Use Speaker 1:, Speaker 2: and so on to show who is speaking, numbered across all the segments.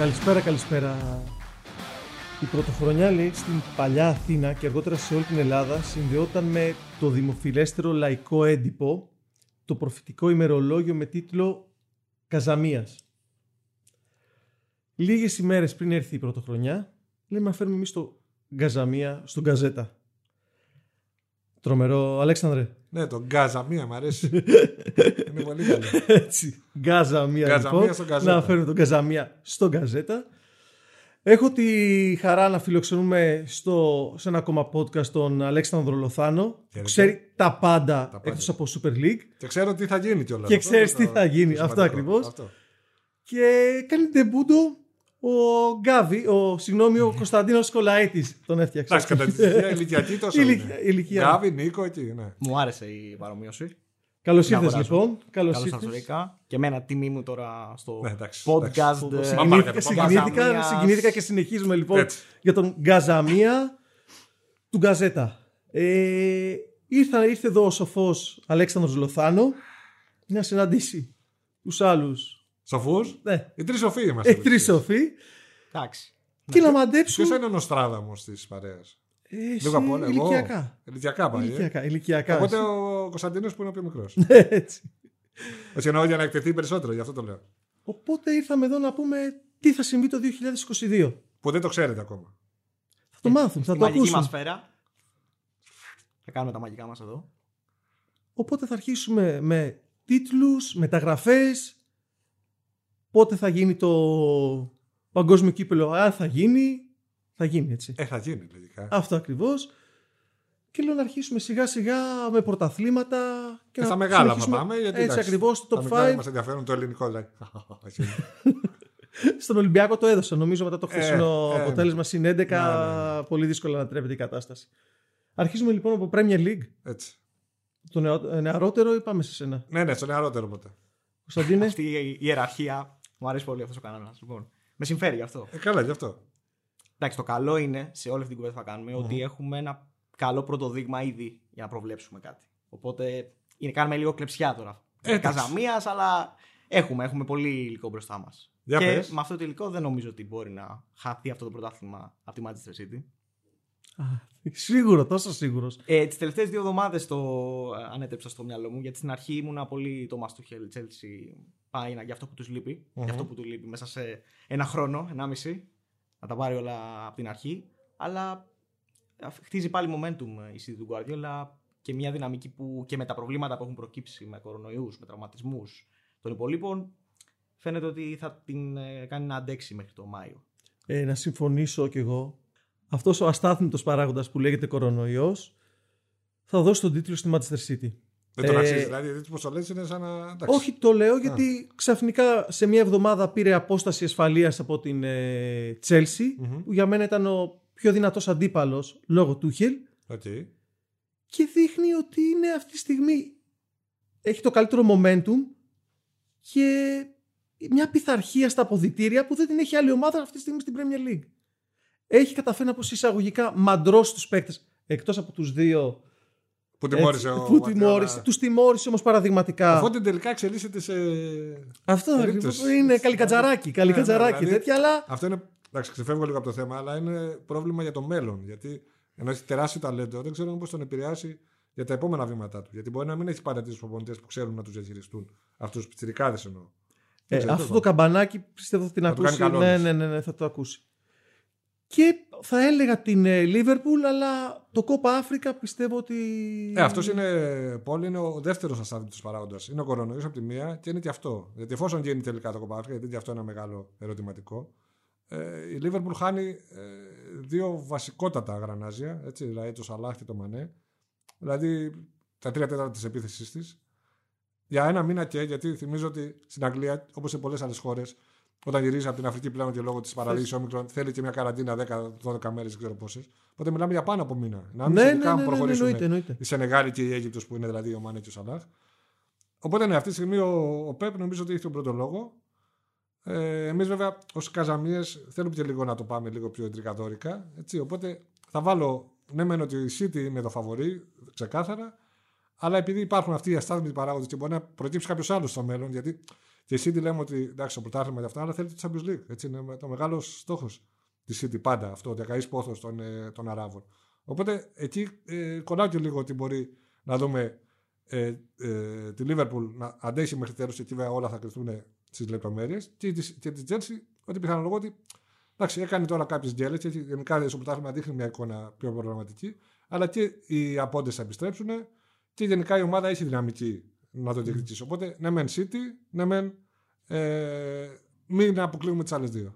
Speaker 1: Καλησπέρα, καλησπέρα. Η πρωτοχρονιά λέει στην παλιά Αθήνα και αργότερα σε όλη την Ελλάδα συνδεόταν με το δημοφιλέστερο λαϊκό έντυπο το προφητικό ημερολόγιο με τίτλο Καζαμίας. Λίγες ημέρες πριν έρθει η πρωτοχρονιά λέμε να φέρουμε εμείς το Γκαζαμία στον Γκαζέτα. Τρομερό, Αλέξανδρε.
Speaker 2: Ναι, το Γκαζαμία μου αρέσει. Είναι πολύ καλό.
Speaker 1: Έτσι. Γκαζαμία,
Speaker 2: Γκαζαμία
Speaker 1: λοιπόν.
Speaker 2: στον Γκαζέτα.
Speaker 1: Να φέρουμε τον Γκαζαμία στον Γκαζέτα. Έχω τη χαρά να φιλοξενούμε στο, σε ένα ακόμα podcast τον Αλέξανδρο Λοθάνο που
Speaker 2: Χαίρετε.
Speaker 1: ξέρει τα πάντα,
Speaker 2: πάντα.
Speaker 1: εκτός από Super League
Speaker 2: Και ξέρω τι θα γίνει κιόλας.
Speaker 1: Και ξέρεις τι θα γίνει. Αυτό ακριβώς. και κάνει τεμπούντο ο Γκάβι, ο, συγγνώμη, ο Κωνσταντίνος Κολαίτης τον έφτιαξε.
Speaker 2: Εντάξει, κατά τη ηλικία ηλικιακή τόσο
Speaker 1: Ηλικία-
Speaker 2: είναι.
Speaker 1: ηλικία.
Speaker 2: Γκάβι, Νίκο, εκεί, ναι.
Speaker 3: Μου άρεσε η παρομοίωση.
Speaker 1: Καλώς
Speaker 3: Να
Speaker 1: ήρθες
Speaker 3: αγοράσω.
Speaker 1: λοιπόν. Καλώς
Speaker 3: Καλώς σα
Speaker 1: ήρθες.
Speaker 3: βρήκα. Και εμένα τιμή μου τώρα στο
Speaker 2: Ναι, εντάξει,
Speaker 3: podcast.
Speaker 2: εντάξει.
Speaker 3: ε,
Speaker 1: Συγκινήθηκα,
Speaker 2: Πάμε
Speaker 1: συγκινήθηκα,
Speaker 3: Γκαζαμίας.
Speaker 1: συγκινήθηκα και συνεχίζουμε λοιπόν
Speaker 2: Έτσι.
Speaker 1: για τον Γκαζαμία του Γκαζέτα. Ε, ήρθα, ήρθε εδώ ο σοφός Αλέξανδρος Λοθάνο να συναντήσει τους άλλους
Speaker 2: Σοφούς;
Speaker 1: ναι,
Speaker 2: Οι τρεις σοφοί είμαστε.
Speaker 1: ε, τρεις σοφοί
Speaker 3: Εντάξει.
Speaker 1: και να μαντέψουν;
Speaker 2: Ποιος είναι ο Νοστράδαμος της παρέας;
Speaker 1: ε,
Speaker 2: Λίγο απ' όλα. εγώ.
Speaker 1: ηλικιακά.
Speaker 2: Ηλικιακά πάει. ε.
Speaker 1: Ηλικιακά, ηλικιακά.
Speaker 2: Οπότε ο Κωνσταντίνος που είναι ο πιο μικρός.
Speaker 1: Έτσι.
Speaker 2: Όχι εννοώ για να εκτεθεί περισσότερο, γι' αυτό το λέω.
Speaker 1: Οπότε ήρθαμε εδώ να πούμε τι θα συμβεί το 2022.
Speaker 2: Που δεν το ξέρετε ακόμα.
Speaker 1: Θα το μάθουν, θα
Speaker 3: Στη
Speaker 1: το
Speaker 3: μαγική
Speaker 1: ακούσουν.
Speaker 3: μας σφαίρα. Θα κάνουμε τα μαγικά μας εδώ.
Speaker 1: Οπότε θα αρχίσουμε με τίτλους, μεταγραφές, πότε θα γίνει το παγκόσμιο κύπελο, αν θα γίνει, θα γίνει έτσι.
Speaker 2: Ε, θα γίνει λογικά.
Speaker 1: Αυτό ακριβώς. Και λέω να αρχίσουμε σιγά σιγά με πρωταθλήματα και
Speaker 2: Ε,
Speaker 1: να
Speaker 2: στα μεγάλα θα
Speaker 1: συνεχίσουμε
Speaker 2: πάμε. Γιατί,
Speaker 1: έτσι
Speaker 2: εντάξει,
Speaker 1: ακριβώς
Speaker 2: τα
Speaker 1: το top
Speaker 2: μικρά
Speaker 1: 5.
Speaker 2: Μας ενδιαφέρουν το ελληνικό. δηλαδή.
Speaker 1: Στον Ολυμπιακό το έδωσα νομίζω μετά το χθεσινό
Speaker 2: Ε, ε,
Speaker 1: αποτέλεσμα συν 11
Speaker 2: ναι, ναι.
Speaker 1: πολύ δύσκολα να τρέπεται η κατάσταση. Αρχίζουμε λοιπόν από Premier League.
Speaker 2: Έτσι.
Speaker 1: Το νεο- νεαρότερο ή πάμε σε σένα;
Speaker 2: Ναι, ναι, στο νεαρότερο ποτέ.
Speaker 1: Κωνσταντίνε.
Speaker 3: Αυτή η ιεραρχία. Μου αρέσει πολύ αυτός ο κανόνας. Λοιπόν, με συμφέρει γι' αυτό.
Speaker 2: Ε, καλά, γι' αυτό.
Speaker 3: Εντάξει, το καλό είναι σε όλη αυτή την κουβέντα που θα κάνουμε ότι έχουμε ένα καλό πρώτο δείγμα ήδη για να προβλέψουμε κάτι. Οπότε είναι, κάνουμε λίγο κλεψιά τώρα.
Speaker 2: Ε, εντάξει.
Speaker 3: Καζαμίας, αλλά έχουμε, έχουμε πολύ υλικό μπροστά μας.
Speaker 2: Για
Speaker 3: Και
Speaker 2: πες.
Speaker 3: με αυτό το υλικό δεν νομίζω ότι μπορεί να χαθεί αυτό το πρωτάθλημα από τη Manchester City.
Speaker 1: Α, Σίγουρο, τόσο σίγουρος.
Speaker 3: Ε, Τις τελευταίες δύο εβδομάδες το ε, ανέτρεψα στο μυαλό μου γιατί στην αρχή ήμουνα πολύ το Μαστούχελ Chelsea πάει να, για αυτό που τους λείπει.
Speaker 2: Μμμ.
Speaker 3: Για αυτό που του λείπει μέσα σε ένα χρόνο, ενάμιση. Να τα πάρει όλα από την αρχή. Αλλά ε, χτίζει πάλι momentum η City του Guardiola και μια δυναμική που και με τα προβλήματα που έχουν προκύψει με κορονοϊούς, με τραυματισμούς των υπολείπων φαίνεται ότι θα την ε, κάνει να αντέξει μέχρι το Μάιο.
Speaker 1: ε, να συμφωνήσω κι εγώ. Αυτός ο αστάθμητος παράγοντας που λέγεται κορονοϊός θα δώσει τον τίτλο στη Manchester City.
Speaker 2: Δεν τον
Speaker 1: Ε,
Speaker 2: αξίζει. Δηλαδή, έτσι πως το λες είναι σαν να. εντάξει.
Speaker 1: Όχι, το λέω γιατί ξαφνικά σε μια εβδομάδα πήρε απόσταση ασφαλείας από την ε, Chelsea
Speaker 2: Μμμ.
Speaker 1: που για μένα ήταν ο πιο δυνατός αντίπαλος λόγω Τούχελ
Speaker 2: Οκ.
Speaker 1: και δείχνει ότι είναι αυτή τη στιγμή έχει το καλύτερο momentum και μια πειθαρχία στα αποδυτήρια που δεν την έχει άλλη ομάδα αυτή τη στιγμή στην Premier League. Έχει καταφέρει να πως εισαγωγικά μαντρώσει τους παίκτες εκτός από τους δύο
Speaker 2: Που
Speaker 1: έτσι,
Speaker 2: τιμώρησε ο.
Speaker 1: που
Speaker 2: Guardiola.
Speaker 1: τιμώρησε, τους τιμώρησε όμως παραδειγματικά.
Speaker 2: Οπότε τελικά εξελίσσεται σε.
Speaker 1: Αυτό
Speaker 2: περίπτωση.
Speaker 1: ακριβώς είναι καλικατζαράκι, καλικατζαράκι
Speaker 2: Ναι, ναι,
Speaker 1: τέτοια, αλλά
Speaker 2: Αυτό είναι. Εντάξει, ξεφεύγω λίγο από το θέμα, αλλά είναι πρόβλημα για το μέλλον. Γιατί ενώ έχει τεράστιο ταλέντο, δεν ξέρω πώς τον επηρεάσει για τα επόμενα βήματά του. Γιατί μπορεί να μην έχει παρατηρήσει τους προπονητές που ξέρουν να τους διαχειριστούν. Αυτούς τους πιτσιρικάδες εννοώ.
Speaker 1: ε,
Speaker 2: Δεν ξέρω,
Speaker 1: αυτό το
Speaker 2: τέλος
Speaker 1: καμπανάκι πιστεύω θα την
Speaker 2: Θα του
Speaker 1: ακούσει.
Speaker 2: κάνει
Speaker 1: Ναι,
Speaker 2: καλώδες.
Speaker 1: ναι, ναι, ναι, θα το ακούσει. Και θα έλεγα την Λίβερπουλ, αλλά το Κόπα Αφρικα πιστεύω ότι.
Speaker 2: Ε, αυτός είναι, Πόλη, είναι ο δεύτερος αστάθμητο παράγοντα. Είναι ο κορονοϊός από τη μία και είναι και αυτό. Γιατί εφόσον γίνει τελικά το κοπάφρικα, γιατί και αυτό είναι ένα μεγάλο ερωτηματικό, ε, η Λίβερπουλ χάνει ε, δύο βασικότατα γρανάζια, έτσι, δηλαδή το Σαλάχ και το Μανέ. Δηλαδή τα τρία τέταρτα της επίθεσή της. Για ένα μήνα και, γιατί θυμίζω ότι στην Αγγλία, όπως σε πολλές άλλες χώρες, όταν γυρίζει από την Αφρική πλέον και λόγω της παραλύσης όμικρον, θέλει και μια καραντίνα 10-12 μέρες, δεν ξέρω πόσες. Οπότε μιλάμε για πάνω από μήνα. Να μην
Speaker 1: ναι, ναι,
Speaker 2: ειδικά
Speaker 1: ναι,
Speaker 2: αν
Speaker 1: ναι, ναι,
Speaker 2: προχωρήσουμε
Speaker 1: εννοείται, εννοείται.
Speaker 2: η Σενεγάλη και η Αίγυπτος που είναι δηλαδή ο Μάνε και ο Σαλάχ. Οπότε ναι, αυτή τη στιγμή ο, ο Πέπ νομίζω ότι έχει τον πρώτο λόγο. Ε, Εμείς βέβαια ως Καζαμίες θέλουμε και λίγο να το πάμε λίγο πιο εντρικαδόρικα. Έτσι, οπότε θα βάλω ναι, μεν ότι η City είναι το φαβορή, ξεκάθαρα. Αλλά επειδή υπάρχουν αυτοί οι αστάθμιτοι παράγοντες και μπορεί να προκύψει κάποιος άλλος στο μέλλον, γιατί Και η City λέμε ότι εντάξει, το πρωτάθλημα και αυτά, αλλά θέλει το Champions League. Έτσι είναι το μεγάλος στόχος της City πάντα αυτό, ο διακαή πόθος των, ε, των Αράβων. Οπότε εκεί ε, κολλάω και λίγο ότι μπορεί να δούμε ε, ε, τη Liverpool να αντέχει μέχρι τέλος, εκεί βέβαια όλα θα κρυφτούν στις λεπτομέρειες. Και, και της Chelsea, ότι πιθανολογώ ότι εντάξει, έκανε τώρα κάποιες γκέλε, και γενικά στο πρωτάθλημα δείχνει μια εικόνα πιο προγραμματική, αλλά και οι απόντες θα επιστρέψουν και γενικά η ομάδα έχει δυναμική να το διεκδικήσει. Οπότε ναι, μεν City, ναι, μεν ε, μην αποκλείουμε τις άλλες δύο.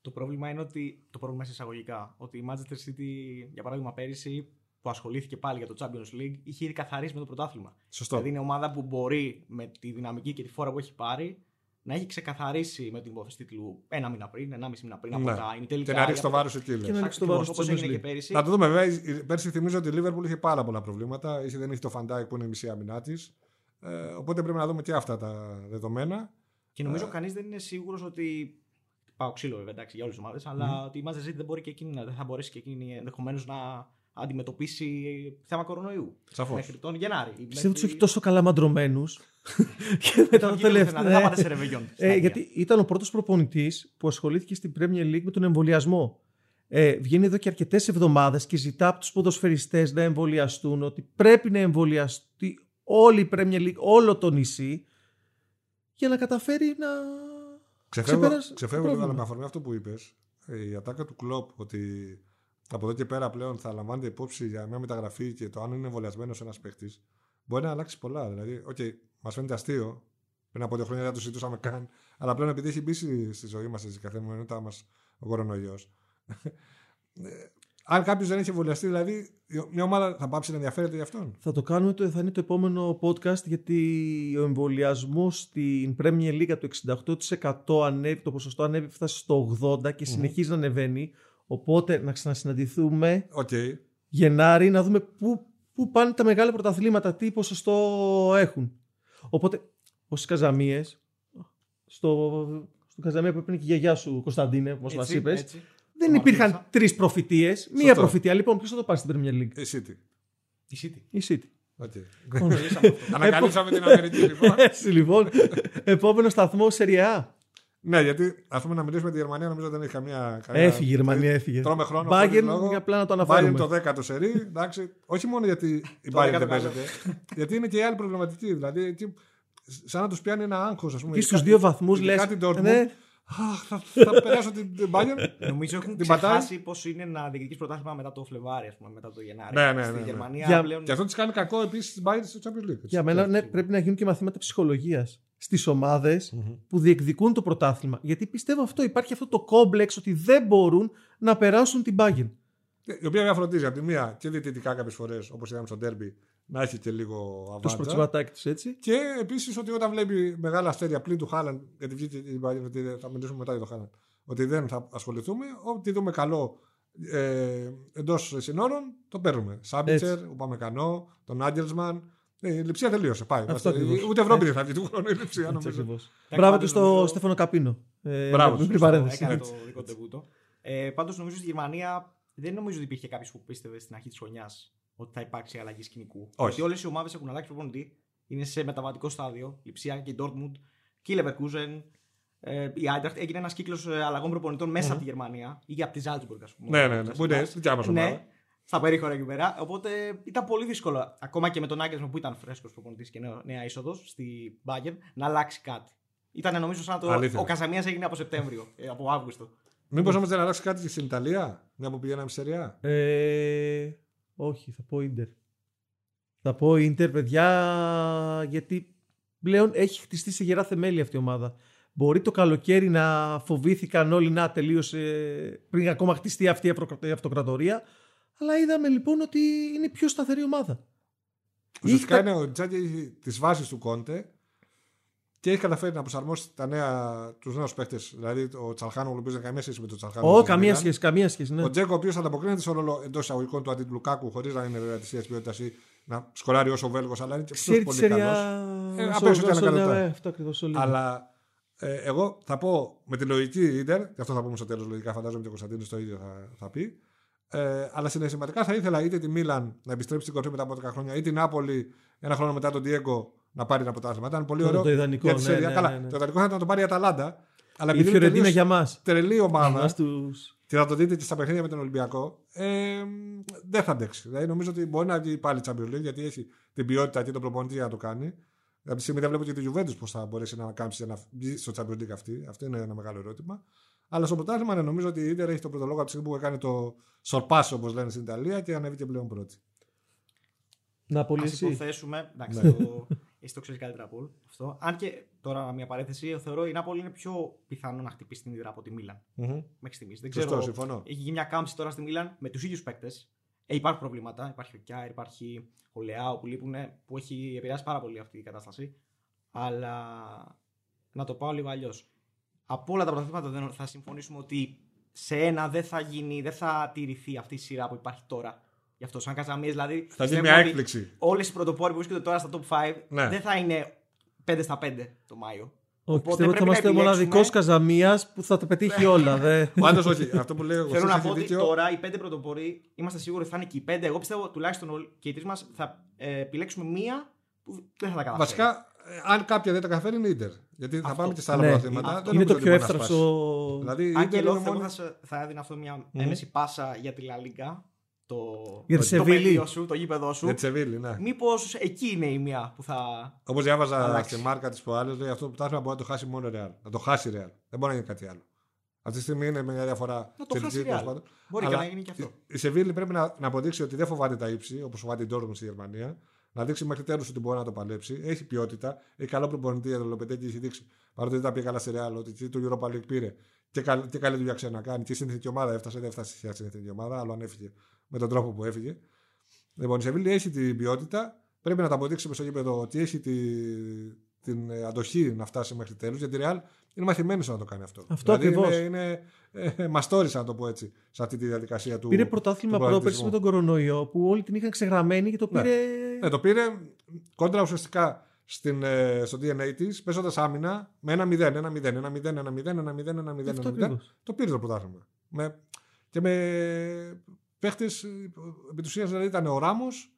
Speaker 3: Το πρόβλημα είναι ότι. Το πρόβλημα σε εισαγωγικά. Ότι η Manchester City, για παράδειγμα, πέρυσι που ασχολήθηκε πάλι για το Champions League, είχε ήδη καθαρίσει με το πρωτάθλημα.
Speaker 2: Σωστό.
Speaker 3: Δηλαδή είναι ομάδα που μπορεί με τη δυναμική και τη φόρα που έχει πάρει να έχει ξεκαθαρίσει με την υπόθεση τίτλου ένα μήνα πριν, ένα μισή μήνα πριν από
Speaker 2: Ναι.
Speaker 3: τα είναι τελικά.
Speaker 2: Και να ρίξει το βάρος εκεί. λες.
Speaker 1: Και να ρίξει το βάρος
Speaker 3: Όπως
Speaker 1: στο
Speaker 3: έγινε
Speaker 1: Champions
Speaker 3: και
Speaker 1: League.
Speaker 3: πέρυσι.
Speaker 2: Να το δούμε, βέβαια. η- Πέρσι θυμίζω ότι η Liverpool είχε πάρα πολλά προβλήματα. Είχε, δεν είχε το Van Dijk που είναι η μισή άμυνά της. Ε, οπότε πρέπει να δούμε και αυτά τα δεδομένα.
Speaker 3: Και νομίζω κανείς δεν είναι σίγουρος ότι. Πάω ξύλο βέβαια εντάξει, για όλες τις ομάδες, αλλά ότι η Manchester City δεν, μπορεί και εκείνη, να- δεν θα μπορέσει και εκείνη ενδεχομένως να αντιμετωπίσει θέμα κορονοϊού.
Speaker 2: Σαφώς.
Speaker 3: Μέχρι τον Γενάρη.
Speaker 1: Πιστεύω ότι τους έχει τόσο καλά μαντρωμένου. και μετά το τελευταίο.
Speaker 3: Δεν θα πάτε σε ρεβεγιόν.
Speaker 1: Ε, γιατί ήταν ο πρώτος προπονητής που ασχολήθηκε στην Premier League με τον εμβολιασμό. Ε, βγαίνει εδώ και αρκετές εβδομάδες και ζητά από τους ποδοσφαιριστές να εμβολιαστούν, ότι πρέπει να εμβολιαστεί όλη η Premier League, όλο το νησί, για να καταφέρει να.
Speaker 2: Ξεφεύγω,
Speaker 1: ξεπεράσει το
Speaker 2: ξεφεύγω
Speaker 1: πρόβλημα.
Speaker 2: λίγο, αλλά με αφορμή αυτό που είπες. Η ατάκα του κλοπ ότι από εδώ και πέρα πλέον θα λαμβάνεται υπόψη για μια μεταγραφή και το αν είναι εμβολιασμένος ένας παίχτη μπορεί να αλλάξει πολλά. Δηλαδή, οκ, μας φαίνεται αστείο. Πριν από δύο χρόνια δεν το συζητούσαμε καν. Αλλά πλέον επειδή έχει μπει στη στη ζωή μας στην καθημερινότητά μας ο κορονοϊός. Αν κάποιος δεν έχει εμβολιαστεί, δηλαδή μια ομάδα θα πάψει να ενδιαφέρεται για αυτόν.
Speaker 1: Θα το κάνουμε, το, θα είναι το επόμενο podcast γιατί ο εμβολιασμός στην Premier League από το 68% ανέβη, το ποσοστό ανέβη, φτάσει στο 80% και συνεχίζει να ανεβαίνει. Οπότε να ξανασυναντηθούμε
Speaker 2: Οκ.
Speaker 1: Γενάρη να δούμε πού, πού πάνε τα μεγάλα πρωταθλήματα, τι ποσοστό έχουν. Οπότε, όσε καζαμίες, στο, στο καζαμία που έπαιρνε και η γιαγιά σου, Κωνσταντίνε, όπως μας
Speaker 3: Έτσι,
Speaker 1: είπες,
Speaker 3: έτσι.
Speaker 1: Δεν
Speaker 3: Το
Speaker 1: υπήρχαν
Speaker 3: μαθήσα.
Speaker 1: τρεις προφητείες. Μία προφητεία. Λοιπόν, ποιος θα το πάρει στην Premier League,
Speaker 2: Η City.
Speaker 3: Η City.
Speaker 1: η City.
Speaker 2: Οκ.
Speaker 3: Μιλήσαμε αυτό.
Speaker 2: Ανακαλύψαμε την Αμερική λοιπόν.
Speaker 1: Έτσι λοιπόν. Επόμενο σταθμό Σεριά.
Speaker 2: Ναι, γιατί ας πούμε να μιλήσουμε τη Γερμανία νομίζω δεν έχει καμία. καμία-
Speaker 1: Έφυγε η Γερμανία, έφυγε.
Speaker 2: Τρώμε χρόνο. χωρίς
Speaker 1: Bayern,
Speaker 2: λόγο.
Speaker 1: για απλά να το
Speaker 2: Bayern
Speaker 1: αναφέρουμε.
Speaker 2: το 10ο σερί. Εντάξει, όχι μόνο γιατί η
Speaker 3: Το
Speaker 2: Bayern
Speaker 3: 10ο
Speaker 2: δεν
Speaker 3: καλό.
Speaker 2: παίζεται. γιατί είναι και η άλλη προβληματική. Δηλαδή, εκεί, σαν να τους πιάνει ένα άγχος, ας πούμε.
Speaker 1: Και στους
Speaker 2: ειδικά-
Speaker 1: δύο βαθμούς λες.
Speaker 2: ειδικά την Dortmund.
Speaker 1: Ναι,
Speaker 2: Αχ, θα, θα περάσω την την Bayern.
Speaker 3: Νομίζω έχουν
Speaker 2: Την πατάει.
Speaker 3: ξεχάσει πώς είναι να διεκδικείς πρωτάθλημα μετά το Φλεβάρι, ας πούμε, μετά το Γενάρη.
Speaker 2: Ναι, ναι,
Speaker 3: Στη
Speaker 2: ναι, ναι.
Speaker 3: Γερμανία
Speaker 1: Για-
Speaker 3: πλέον.
Speaker 2: Και αυτό τη κάνει κακό επίσης στην Bayern στο Champions League. έτσι.
Speaker 1: για μένα ναι, πρέπει να γίνουν και μαθήματα ψυχολογίας στις ομάδες που διεκδικούν το πρωτάθλημα. Γιατί πιστεύω αυτό, υπάρχει αυτό το κόμπλεξ ότι δεν μπορούν να περάσουν την Bayern.
Speaker 2: Η οποία βέβαια φροντίζει από τη μία και διαιτητικά κάποιες φορές, όπως είδαμε στο Derby, να έχει και λίγο
Speaker 1: Το
Speaker 2: αβάντζα.
Speaker 1: σπορτσιβατάκι τους έτσι.
Speaker 2: Και επίσης ότι όταν βλέπει μεγάλα αστέρια πλην του Χάλαντ, γιατί βγήκε η Bayern, ότι θα μιλήσουμε μετά για το Χάλαντ, ότι δεν θα ασχοληθούμε, ό,τι δούμε καλό ε, εντός συνόρων, το παίρνουμε. Σάμπιτσερ, ο Παμεκανό, τον Άγγελσμαν. Ε, η λειψία τελείωσε. Πάει.
Speaker 1: Αυτό
Speaker 2: Είμαστε-
Speaker 1: ακριβώς.
Speaker 2: Ούτε Ευρώπη δεν θα βγει του χρόνου η λειψία,
Speaker 1: Έτσι
Speaker 2: νομίζω.
Speaker 1: ακριβώς. Μπράβο του στο
Speaker 3: νομίζω-
Speaker 1: Στέφανο Καπίνο. Ε,
Speaker 2: Μπράβο
Speaker 1: με-
Speaker 2: του,
Speaker 1: πριν
Speaker 2: σωστό.
Speaker 1: παρένθεση.
Speaker 3: Έκανε το δικό τεμπούτο. Ε, Πάντως νομίζω στη Γερμανία δεν νομίζω ότι υπήρχε κάποιος που πίστευε στην αρχή της χρονιάς ότι θα υπάρξει αλλαγή σκηνικού.
Speaker 2: Όχι.
Speaker 3: Γιατί όλες οι ομάδες έχουν αλλάξει προπονητή, είναι σε μεταβατικό στάδιο. Η Ψία και η Dortmund και η Leverkusen. Ε, η Eintracht έγινε ένας κύκλος αλλαγών προπονητών μέσα από τη Γερμανία ή από τη Salzburg, ας πούμε.
Speaker 2: Ναι, ναι, ναι. Που είναι δικιά μας ομάδα.
Speaker 3: Ναι, στα περίχωρα εκεί πέρα. Οπότε ήταν πολύ δύσκολο, ακόμα και με τον Άγγελσμα που ήταν φρέσκος προπονητής και νέο- νέα είσοδος στη Bayern, να αλλάξει κάτι. Ήταν νομίζω σαν να το.
Speaker 2: Αλήθεια.
Speaker 3: Ο Καζαμίας έγινε από Σεπτέμβριο, ε, από Αύγουστο.
Speaker 2: Μήπως όμως δεν αλλάξει κάτι και στην Ιταλία, μια που πηγαίναμε στη Σεριά.
Speaker 1: Ε, όχι, θα πω Ίντερ. Θα πω Ίντερ, παιδιά, γιατί πλέον έχει χτιστεί σε γερά θεμέλια αυτή η ομάδα. Μπορεί το καλοκαίρι να φοβήθηκαν όλοι να τελείωσε πριν ακόμα χτιστεί αυτή η αυτοκρα- η αυτοκρατορία. Αλλά είδαμε λοιπόν ότι είναι η πιο σταθερή ομάδα.
Speaker 2: Ουσιαστικά
Speaker 1: Είχε-
Speaker 2: είναι ο Τζάκη έχει τι βάσει του Κόντε και έχει καταφέρει να προσαρμόσει τα νέα, τους νέους παίχτες. Δηλαδή ο Τσαλχάνο, ο οποίος δεν έχει καμία σχέση με τον Τσαλχάνο.
Speaker 1: Ω,
Speaker 2: της
Speaker 1: καμία
Speaker 2: Μίλαν.
Speaker 1: σχέση, καμία σχέση. Ναι.
Speaker 2: Ο Τζέκο, ο οποίος ανταποκρίνεται στο ρόλο εντός εισαγωγικών του αντιτλουκάκου, χωρίς να είναι βέβαια της ίδιας ποιότητας ή να σκοράρει όσο ο Βέλγος, αλλά είναι και
Speaker 1: Ξέρει
Speaker 2: αυτός
Speaker 1: τη
Speaker 2: πολύ
Speaker 1: σεριά.
Speaker 2: καλό. Ε,
Speaker 1: σο-
Speaker 2: απ' έξω
Speaker 1: σο-
Speaker 2: και
Speaker 1: σο-
Speaker 2: ανακαλυπτά.
Speaker 1: ναι, Αυτό ακριβώς όλοι.
Speaker 2: Αλλά ε, εγώ θα πω με τη λογική Ιντερ, και αυτό θα πούμε στο τέλος λογικά, φαντάζομαι και ο Κωνσταντίνος το ίδιο θα, θα πει. Ε, αλλά συναισθηματικά θα ήθελα είτε τη Μίλαν να επιστρέψει στην κορφή μετά από 10 χρόνια, ή την Νάπολη ένα χρόνο μετά τον Diego να πάρει ένα πρωτάθλημα. Ήταν πολύ
Speaker 1: Το-
Speaker 2: ωραίο.
Speaker 1: το ιδανικό,
Speaker 2: για τη
Speaker 1: ναι,
Speaker 2: Σερία.
Speaker 1: ναι,
Speaker 2: Καλά,
Speaker 1: ναι, ναι.
Speaker 2: το ιδανικό θα ήταν να το πάρει η Αταλάντα. Αλλά
Speaker 1: Η
Speaker 2: επειδή είναι
Speaker 1: Φιωρεντίνα
Speaker 2: τελείως
Speaker 1: για μας.
Speaker 2: τρελή ομάδα
Speaker 1: τους...
Speaker 2: και θα το δείτε και στα παιχνίδια με τον Ολυμπιακό, ε, δεν θα αντέξει. Δηλαδή, νομίζω ότι μπορεί να βγει πάλι Champions League γιατί έχει την ποιότητα και τον προπονητή για να το κάνει. Από τη στιγμή δεν βλέπω και τη Juventus πώς θα μπορέσει να κάμψει να βγει στο Champions League αυτή. Αυτό είναι ένα μεγάλο ερώτημα. Αλλά στο πρωτάθλημα ναι, νομίζω ότι η Ιντερ έχει τον πρώτο λόγο από τη στιγμή που έκανε το σορπάσο, όπως λένε στην Ιταλία και ανέβηκε πλέον πρώτη.
Speaker 1: Να πολύ
Speaker 3: Ας
Speaker 1: εσύ.
Speaker 3: υποθέσουμε. Εντάξει,
Speaker 2: Ναι.
Speaker 3: το... εσύ το ξέρεις καλύτερα από όλο αυτό. Αν και τώρα μια παρέθεση, θεωρώ η Νάπολη είναι πιο πιθανό να χτυπήσει την Ιδρά από τη Μίλαν. Μέχρι στιγμής. Δεν
Speaker 2: Σωστό,
Speaker 3: ξέρω.
Speaker 2: συμφωνώ.
Speaker 3: Έχει γίνει μια κάμψη τώρα στη Μίλαν με τους ίδιους παίκτες. Ε, υπάρχουν προβλήματα. Υπάρχει ο Κιάρ, υπάρχει ο Λεάο που λείπουν, που έχει επηρεάσει πάρα πολύ αυτή η κατάσταση. Αλλά να το πάω λίγο αλλιώς. Από όλα τα πρωταθλήματα δεν θα συμφωνήσουμε ότι σε ένα δεν θα γίνει, δεν θα τηρηθεί αυτή η σειρά που υπάρχει τώρα. Γι' αυτό, σαν καζαμίε, δηλαδή.
Speaker 2: Θα γίνει
Speaker 3: πιστεύω
Speaker 2: μια
Speaker 3: ότι
Speaker 2: έκπληξη.
Speaker 3: Όλες οι πρωτοπόροι που βρίσκονται τώρα στα top 5
Speaker 2: Ναι.
Speaker 3: δεν θα είναι 5 στα 5 το Μάιο.
Speaker 1: Όχι,
Speaker 3: Οπότε
Speaker 1: πιστεύω ότι θα
Speaker 3: πρέπει να
Speaker 1: είμαστε ο μοναδικός
Speaker 3: επιλέξουμε.
Speaker 1: Καζαμίας που θα τα πετύχει όλα. δε.
Speaker 2: Πάντω όχι, αυτό που λέω
Speaker 3: Θέλω να
Speaker 2: έχει
Speaker 3: πω ότι
Speaker 2: δίκιο.
Speaker 3: τώρα οι πέντε πρωτοπόροι είμαστε σίγουροι ότι θα είναι και οι πέντε. Εγώ πιστεύω τουλάχιστον όλοι- και οι τρεις μας θα ε, επιλέξουμε μία που δεν θα τα καταφέρει.
Speaker 2: Βασικά, ε, αν κάποια δεν τα καταφέρει είναι η Ιντερ. Γιατί θα
Speaker 3: Αυτό.
Speaker 2: πάμε και στα άλλα
Speaker 1: Ναι,
Speaker 2: πρωταθλήματα.
Speaker 3: αυτό.
Speaker 2: δεν
Speaker 1: είναι
Speaker 2: νομίζω
Speaker 1: το
Speaker 2: ότι
Speaker 1: πιο
Speaker 2: μπορεί να σπάσει.
Speaker 1: εύθραυστο.
Speaker 2: Δηλαδή, η
Speaker 3: Αν και
Speaker 2: Ιντερ
Speaker 3: λέω
Speaker 2: είναι
Speaker 3: θέλω
Speaker 2: μόνη-
Speaker 3: θα, σε- θα έδινα αυτό μια έμεση πάσα για τη Λα Λίγκα. Το,
Speaker 1: Για τη
Speaker 3: το, το
Speaker 1: Σεβίλη.
Speaker 3: πεδίο σου, το γήπεδο σου.
Speaker 2: Για τη Σεβίλη, ναι.
Speaker 3: Μήπως εκεί είναι η μία που θα.
Speaker 2: Όπως διάβαζα
Speaker 3: αλλάξει.
Speaker 2: στη μάρκα της προάλλε, λέει αυτό το πρωτάθλημα μπορεί να το χάσει μόνο η Real. Να το χάσει η Real. Δεν μπορεί να γίνει κάτι άλλο. Αυτή τη στιγμή είναι μια διαφορά.
Speaker 3: Να το
Speaker 2: σε
Speaker 3: χάσει η
Speaker 2: τελική,
Speaker 3: Real.
Speaker 2: τέλος πάντων.
Speaker 3: Μπορεί
Speaker 2: Αλλά
Speaker 3: και να γίνει και αυτό.
Speaker 2: Η Σεβίλη πρέπει να, να αποδείξει ότι δεν φοβάται τα ύψη, όπως φοβάται η Dortmund στη Γερμανία. Να δείξει μέχρι τέλους ότι μπορεί να το παλέψει. Έχει ποιότητα. Έχει καλό προπονητή για το Λοπετέκη. Έχει δείξει παρότι δεν τα πήγε καλά σε Real, ότι και το Europa League πήρε και, καλ, και καλή δουλειά ξέρει να κάνει. Και η συνθετική ομάδα έφτασε. Δεν έφτασε στη συνθετική ομάδα, αλλά αν έφυγε με τον τρόπο που έφυγε. Λοιπόν, η Σεβίλη έχει την ποιότητα. Πρέπει να τα αποδείξει στο γήπεδο ότι έχει τη, την ε, αντοχή να φτάσει μέχρι τέλους. Γιατί η Real είναι μαθημένη στο να το κάνει αυτό.
Speaker 1: Αυτό
Speaker 2: δηλαδή
Speaker 1: ακριβώς.
Speaker 2: Είναι, είναι ε, μαστόρισα, να το πω έτσι, σε αυτή τη διαδικασία του.
Speaker 1: Πήρε πρωτάθλημα
Speaker 2: του
Speaker 1: πρόπερση
Speaker 2: προαθλητισμού.
Speaker 1: με τον κορονοϊό που όλοι την είχαν ξεγραμμένη και το
Speaker 2: Ναι.
Speaker 1: πήρε.
Speaker 2: Ναι, το πήρε κόντρα ουσιαστικά στην, ε, στο DNA της, παίζοντας άμυνα με ένα 0, ένα 0, ένα 0, ένα 0, ένα 0, ένα 0,
Speaker 1: Αυτό
Speaker 2: ένα 0.
Speaker 1: ακριβώς.
Speaker 2: Το πήρε το πρωτάθλημα. Με, και με παίχτες, επί της ουσίας δηλαδή ήταν ο Ράμος,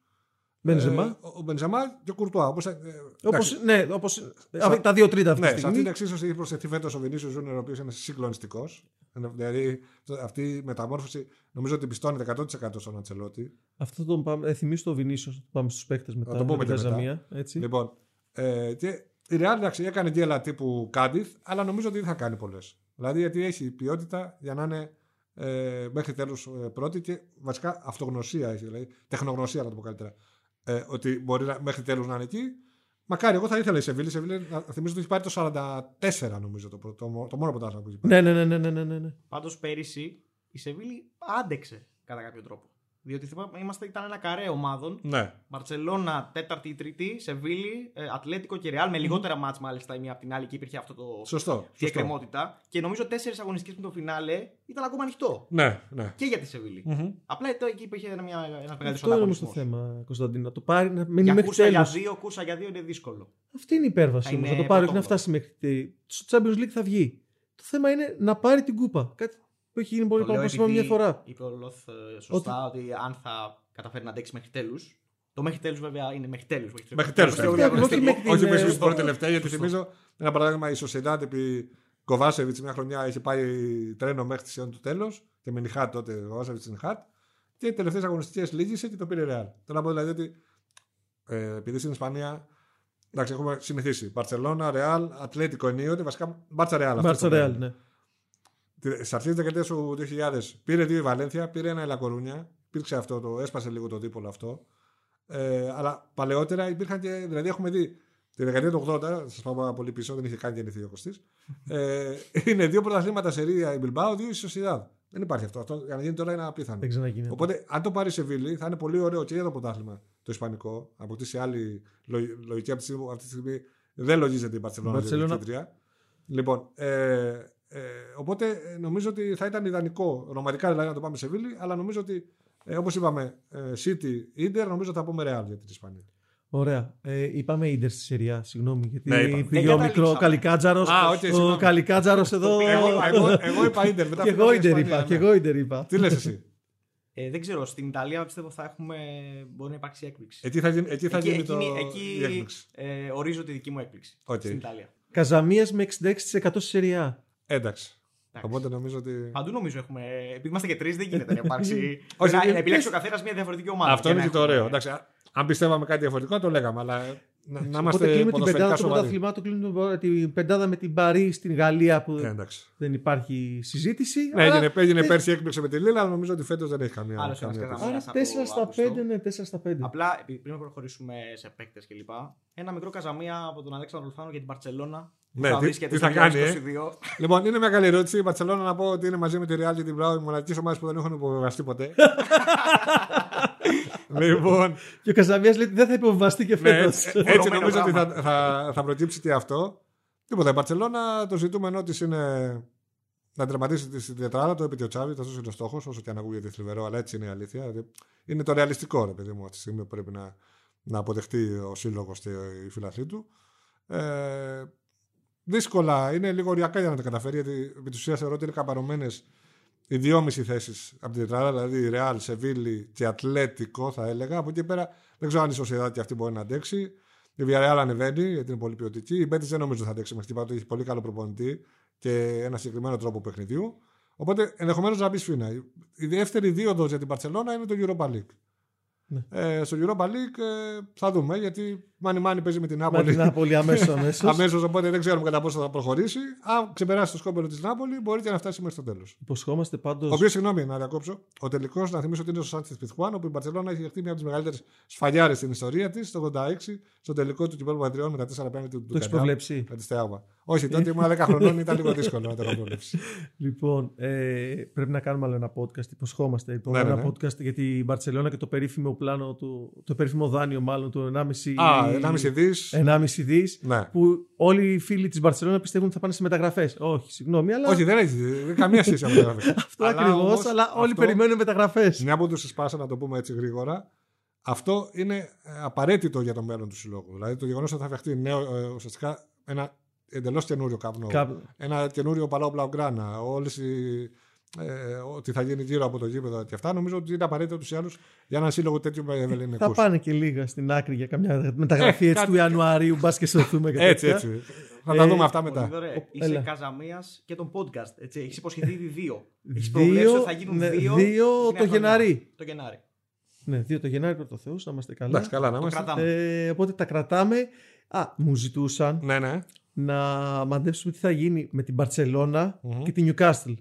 Speaker 1: Μπενζεμά.
Speaker 2: ο Μπενζεμά και ο Κουρτουά. Όπως, ε,
Speaker 1: Όπως,
Speaker 2: εντάξει,
Speaker 1: ναι, όπως,
Speaker 2: Σα-
Speaker 1: τα δύο τρίτα αυτή
Speaker 2: ναι,
Speaker 1: τη
Speaker 2: σε
Speaker 1: στιγμή.
Speaker 2: αυτή την εξίσωση έχει προσθεθεί φέτος ο Βινίσιος Ζούνερ, ο οποίος είναι συγκλονιστικός. Δηλαδή αυτή η μεταμόρφωση νομίζω ότι πιστώνεται 100% στον Αντσελότη.
Speaker 1: Αυτό το πάμε, ε, θυμίσω το Βινίσιος, το πάμε στους παίχτες μετά.
Speaker 2: Να το πούμε
Speaker 1: με την
Speaker 2: και μετά.
Speaker 1: Καζαμία, έτσι.
Speaker 2: Λοιπόν, ε, και η Real εντάξει, έκανε γκέλα τύπου Κάντιθ, αλλά νομίζω ότι δεν θα κάνει πολλές. Δηλαδή γιατί έχει ποιότητα για να είναι ε, μέχρι τέλου ε, πρώτη και βασικά αυτογνωσία έχει, δηλαδή τεχνογνωσία να το πω καλύτερα. Ε, ότι μπορεί να, μέχρι τέλου να είναι εκεί. Μακάρι, εγώ θα ήθελα η Σεβίλη. Η Σεβίλη να θυμίζω ότι έχει πάρει το 44, νομίζω, το, πρώτο- το, το μόνο ποτάσμα που έχει πάρει.
Speaker 1: Ναι, ναι, ναι, ναι, ναι, ναι, ναι.
Speaker 3: Πάντως πέρυσι η Σεβίλη άντεξε κατά κάποιο τρόπο. Διότι θυμάμαι, είμαστε, ήταν ένα καρέ ομάδων.
Speaker 2: Ναι.
Speaker 3: Μπαρσελόνα, τέταρτη ή τρίτη, Σεβίλη, ε, Ατλέτικο και Ρεάλ με λιγότερα μάτς μάλιστα η μία από την άλλη και υπήρχε αυτό το.
Speaker 2: Σωστό.
Speaker 3: Αυτή η
Speaker 2: σωστό.
Speaker 3: εκκρεμότητα. Και νομίζω τέσσερις αγωνιστικές με το φινάλε ήταν ακόμα ανοιχτό.
Speaker 2: Ναι, ναι.
Speaker 3: Και για τη Σεβίλη.
Speaker 2: Μμμ.
Speaker 3: Απλά εδώ εκεί υπήρχε ένα μεγαλύτερο
Speaker 1: Αυτό είναι όμως το
Speaker 3: ανταγωνισμός.
Speaker 1: θέμα, Κωνσταντίνο. Να το πάρει, να μείνει
Speaker 3: Για
Speaker 1: μέχρι
Speaker 3: κούσα για
Speaker 1: τέλου.
Speaker 3: δύο, κούσα για δύο είναι δύσκολο.
Speaker 1: Αυτή είναι η υπέρβαση
Speaker 3: Θα
Speaker 1: όμως.
Speaker 3: είναι
Speaker 1: Να το πάρει και να
Speaker 3: πρωτόκολλο.
Speaker 1: φτάσει μέχρι. τη- Στο Champions League θα βγει. Το θέμα είναι να πάρει την κούπα. Κάτι που έχει γίνει πολύ
Speaker 3: Το λέω
Speaker 1: πάνω είπαμε μια
Speaker 3: επειδή
Speaker 1: φορά.
Speaker 3: Είπε ο Λοθ ε, σωστά ότι... αν θα καταφέρει να αντέξει μέχρι τέλους. Το μέχρι τέλους βέβαια είναι μέχρι τέλους.
Speaker 2: Μέχρι τέλους,
Speaker 1: ναι.
Speaker 2: όχι
Speaker 1: Όχι μέχρι την,
Speaker 2: Όχι
Speaker 1: ε,
Speaker 2: μέχρι την
Speaker 1: στο-
Speaker 2: πρώτη τελευταία, γιατί
Speaker 3: Σωστό.
Speaker 2: θυμίζω ένα παράδειγμα η Σοσιεντάδ επί Κοβάσεβιτ μια χρονιά είχε πάει τρένο μέχρι τη σιόν του τέλος και με Νιχάτ τότε ο Κοβάσεβιτ στην Νιχάτ και οι τελευταίες αγωνιστικές λύγησε και το πήρε Ρεάλ. Θέλω να πω δηλαδή ότι ε, επειδή στην Ισπανία εντάξει, έχουμε συνηθίσει. Μπαρσελόνα, Ρεάλ, Ατλέτικο ενίοτε, βασικά Μπάρτσα Ρεάλ. αυτό
Speaker 1: Μπάρτσα
Speaker 2: το
Speaker 1: Ρεάλ,
Speaker 2: λέμε.
Speaker 1: ναι.
Speaker 2: Στι αρχέ τη δεκαετία του 2000 πήρε δύο η Βαλένθια, πήρε ένα η Λακορούνια. Υπήρξε αυτό, το, έσπασε λίγο το δίπολο αυτό. Ε, αλλά παλαιότερα υπήρχαν και. Δηλαδή, έχουμε δει τη δεκαετία του 80, σας πάω πάρα πολύ πίσω, δεν είχε καν γεννηθεί ο Κωστής. Ε, είναι δύο πρωταθλήματα σε Ρία η Μπιλμπάου, δύο η Σοσιδάδ. Δεν υπάρχει αυτό. αυτό. Για να γίνει τώρα είναι απίθανο.
Speaker 1: Δεν ξαναγίνει.
Speaker 2: Οπότε, αν το πάρει σε Βίλη, θα είναι πολύ ωραίο και για το πρωτάθλημα το Ισπανικό. Αποκτήσει άλλη λο- λογική από τη στιγμή που αυτή τη στιγμή δεν λογίζεται η Μπαρσελόνα.
Speaker 1: Μπαρσελόνα.
Speaker 2: Λοιπόν, ε, ε, οπότε ε, νομίζω ότι θα ήταν ιδανικό ρομαντικά δηλαδή να το πάμε σε Βίλη, αλλά νομίζω ότι ε, όπως είπαμε, ε, City, Inter, νομίζω θα πούμε Real για την Ισπανία.
Speaker 1: Ωραία. Ε, είπαμε Ιντερ στη σειρά, συγγνώμη. Γιατί
Speaker 2: Ναι, είπαμε.
Speaker 1: πήγε
Speaker 3: Δεν
Speaker 1: ο μικρό
Speaker 3: καταλήξαμε.
Speaker 1: Καλικάτζαρος.
Speaker 2: Α, οκ,
Speaker 1: ο
Speaker 2: συγγνώμη.
Speaker 1: Καλικάτζαρος εδώ.
Speaker 2: εγώ, εγώ, εγώ είπα Inter. Μετά
Speaker 1: Και
Speaker 2: πήγα
Speaker 1: εγώ
Speaker 2: στην
Speaker 1: Ιντερ
Speaker 2: Ισπανία,
Speaker 1: είπα.
Speaker 2: ναι.
Speaker 1: Και εγώ Ιντερ είπα.
Speaker 2: Τι λες εσύ;
Speaker 3: Ε, δεν ξέρω, στην Ιταλία πιστεύω θα έχουμε. Μπορεί να υπάρξει έκπληξη.
Speaker 2: Εκεί θα, γίνει- εκεί θα
Speaker 3: Εκεί-
Speaker 2: γίνει το,
Speaker 3: εκείνη-
Speaker 2: η
Speaker 3: εκεί
Speaker 2: έκπληξη;
Speaker 3: ε, ορίζω τη δική μου έκπληξη.
Speaker 2: Οκ.
Speaker 3: Στην Ιταλία.
Speaker 1: Καζαμίας με 66% στη σεριά.
Speaker 2: Εντάξει.
Speaker 3: Εντάξει.
Speaker 2: Οπότε νομίζω ότι.
Speaker 3: Παντού νομίζω έχουμε. Επειδή είμαστε και τρεις, δεν γίνεται να υπάρξει.
Speaker 2: Όχι,
Speaker 3: να,
Speaker 2: ε,
Speaker 3: να επιλέξει ο καθένας μια διαφορετική ομάδα.
Speaker 2: Αυτό
Speaker 3: και
Speaker 2: είναι
Speaker 3: να
Speaker 2: και το
Speaker 3: έχουμε-
Speaker 2: ωραίο. Εντάξει, α- αν πιστεύαμε κάτι διαφορετικό, το λέγαμε. Αλλά να, να
Speaker 1: Οπότε
Speaker 2: είμαστε
Speaker 1: κλείνουμε την
Speaker 2: ποδοσφαιρικά
Speaker 1: πεντάδα των
Speaker 2: σοβαροί.
Speaker 1: πρωταθλημάτων, κλείνουμε την πεντάδα με την Παρή στην Γαλλία που
Speaker 2: Ε, εντάξει.
Speaker 1: δεν υπάρχει συζήτηση.
Speaker 2: Ναι,
Speaker 1: αλλά-
Speaker 2: έγινε, έγινε
Speaker 1: ε,
Speaker 2: πέρσι έκπληξη με τη Λίλα, αλλά νομίζω ότι φέτος δεν έχει καμία.
Speaker 3: Άλλος ένας
Speaker 2: καμία
Speaker 3: Καζαμίας.
Speaker 2: τέτοια.
Speaker 1: Άρα
Speaker 3: από
Speaker 1: 4 στα
Speaker 3: Αύγουστο.
Speaker 1: 5, ναι, 4 στα 5.
Speaker 3: Απλά επειδή πριν προχωρήσουμε σε παίκτες κλπ. Ένα μικρό καζαμία από τον Αλέξανδρο Λουθάνο για την Παρσελώνα.
Speaker 2: Ναι,
Speaker 3: θα
Speaker 2: τι-
Speaker 3: βρίσκεται
Speaker 2: τι
Speaker 3: στο
Speaker 2: θα κάνει, ε;
Speaker 3: 2022.
Speaker 2: Λοιπόν, είναι μια καλή ερώτηση. Η Μπαρσελόνα να πω ότι είναι μαζί με τη Real και την Μπράου οι μοναδικέ ομάδε που δεν έχουν υποβεβαστεί ποτέ. λοιπόν,
Speaker 1: Και ο Καζαμίας λέει ότι δεν θα υποβιβαστεί και
Speaker 2: ναι,
Speaker 1: φέτος.
Speaker 2: έτσι, έτσι
Speaker 3: Βρωμένο
Speaker 2: νομίζω ότι
Speaker 3: πράγμα.
Speaker 2: θα, θα, θα προκύψει και αυτό. Τίποτα. Η Μπαρσελόνα το ζητούμενό της είναι να τερματίσει τη τετράδα, το είπε και ο Τσάβης, αυτός είναι ο στόχος, όσο και αν ακούγεται θλιβερό, αλλά έτσι είναι η αλήθεια. Δηλαδή, Είναι το ρεαλιστικό, ρε παιδί μου, αυτή τη στιγμή που πρέπει να, να αποδεχτεί ο σύλλογος και οι φιλαθλοί του. Ε, δύσκολα, είναι λίγο ωριακά για να τα καταφέρει, γιατί επί τη ουσία θεωρώ ότι είναι καπαρωμένε οι δυόμιση θέσεις από την τετράδα, δηλαδή Ρεάλ, Σεβίλη και Ατλέτικο, θα έλεγα. Από εκεί και πέρα δεν ξέρω αν η Σοσιαδά και αυτή μπορεί να αντέξει. Η Villarreal ανεβαίνει, γιατί είναι πολύ ποιοτική. Η Μπέτη δεν νομίζω ότι θα αντέξει μέχρι την έχει πολύ καλό προπονητή και ένα συγκεκριμένο τρόπο παιχνιδιού. Οπότε ενδεχομένως να μπει σφίνα. Η δεύτερη δίωδο για την Παρσελώνα είναι το Europa League.
Speaker 1: Ναι.
Speaker 2: Ε, στο Europa League ε, θα δούμε γιατί Μάνι Μάνι παίζει με την
Speaker 1: Με
Speaker 2: Νάπολη.
Speaker 1: την Νάπολη αμέσως. αμέσως.
Speaker 2: Αμέσως, οπότε δεν ξέρουμε κατά πόσο θα προχωρήσει. Αν ξεπεράσει το σκόπελο της Νάπολη, μπορεί και να φτάσει μέχρι το τέλος.
Speaker 1: Υποσχόμαστε πάντω.
Speaker 2: Ο οποίος, συγγνώμη, να διακόψω. Ο τελικός, να θυμίσω ότι είναι στο Σάντι Πιθουάν, όπου η Μπαρσελόνα έχει δεχτεί μια από τις μεγαλύτερες σφαλιάρε στην ιστορία της, το 86, στο τελικό του κυπέλου Πατριών με τα 4 πέντε του
Speaker 1: Το έχεις προβλέψει.
Speaker 2: Με τη Στεάγμα. Όχι, τότε ήμουν 10 χρονών, ήταν λίγο δύσκολο να το έχω προβλέψει.
Speaker 1: Λοιπόν, ε, πρέπει να κάνουμε άλλο ένα podcast. Υποσχόμαστε. Λοιπόν,
Speaker 2: Ναι, ναι,
Speaker 1: ένα
Speaker 2: ναι.
Speaker 1: podcast για την Μπαρσελόνα και το περίφημο πλάνο του, το περίφημο δάνειο μάλλον του 1,5
Speaker 2: Α, 1,5 δις.
Speaker 1: 1,5 δις,
Speaker 2: Ναι.
Speaker 1: που όλοι οι φίλοι της Μπαρσελόνα πιστεύουν ότι θα πάνε σε μεταγραφές. Όχι, συγγνώμη, αλλά
Speaker 2: Όχι, δεν έχει δεν έχει καμία σχέση με το
Speaker 1: αυτό
Speaker 2: Αλλά
Speaker 1: ακριβώς.
Speaker 2: όμως
Speaker 1: Αλλά όλοι
Speaker 2: αυτό-
Speaker 1: περιμένουν μεταγραφές.
Speaker 2: Μια που τους σπάσα, να το πούμε έτσι γρήγορα, αυτό είναι ε, απαραίτητο για το μέλλον του συλλόγου. Δηλαδή το γεγονός ότι θα φτιαχτεί νέο, ε, ουσιαστικά ένα εντελώς καινούριο καπνό. Ένα καινούριο παλαιό Μπλαουγκράνα. Όλες οι. Ε, ό,τι θα γίνει γύρω από το γήπεδο και αυτά, νομίζω ότι είναι απαραίτητο ούτω ή άλλω για έναν σύλλογο τέτοιου
Speaker 1: Θα
Speaker 2: ευελινικού.
Speaker 1: πάνε και λίγα στην άκρη για καμιά μεταγραφή
Speaker 2: Ε,
Speaker 1: έτσι
Speaker 2: κάτι-
Speaker 1: του Ιανουαρίου. Μπας και σωθούμε και
Speaker 2: Έτσι,
Speaker 1: τέτοια.
Speaker 2: έτσι. Θα τα
Speaker 1: Ε,
Speaker 2: δούμε αυτά
Speaker 3: Πολύ
Speaker 2: μετά.
Speaker 3: ωραία.
Speaker 1: Ο-
Speaker 3: Είσαι
Speaker 1: έλα.
Speaker 3: Καζαμίας και τον podcast. Έτσι. Έχεις υποσχεθεί ήδη δύο. Έχεις
Speaker 1: Δύο,
Speaker 3: προβλέψει ότι θα γίνουν
Speaker 1: ναι,
Speaker 3: δύο.
Speaker 1: δύο
Speaker 3: την
Speaker 1: το
Speaker 3: νέα χρονιά.
Speaker 1: Γενάρη.
Speaker 3: Το Γενάρη.
Speaker 1: Ναι, δύο το Γενάρη πρώτο Θεός, να είμαστε καλά.
Speaker 2: Εντάξει, καλά να
Speaker 3: Το
Speaker 2: είμαστε.
Speaker 3: κρατάμε.
Speaker 1: Ε, οπότε τα κρατάμε. Α, μου ζητούσαν
Speaker 2: Ναι, ναι.
Speaker 1: Να μαντέψουμε τι θα γίνει με την Μπαρσελόνα
Speaker 2: Μμμ.
Speaker 1: και την Newcastle.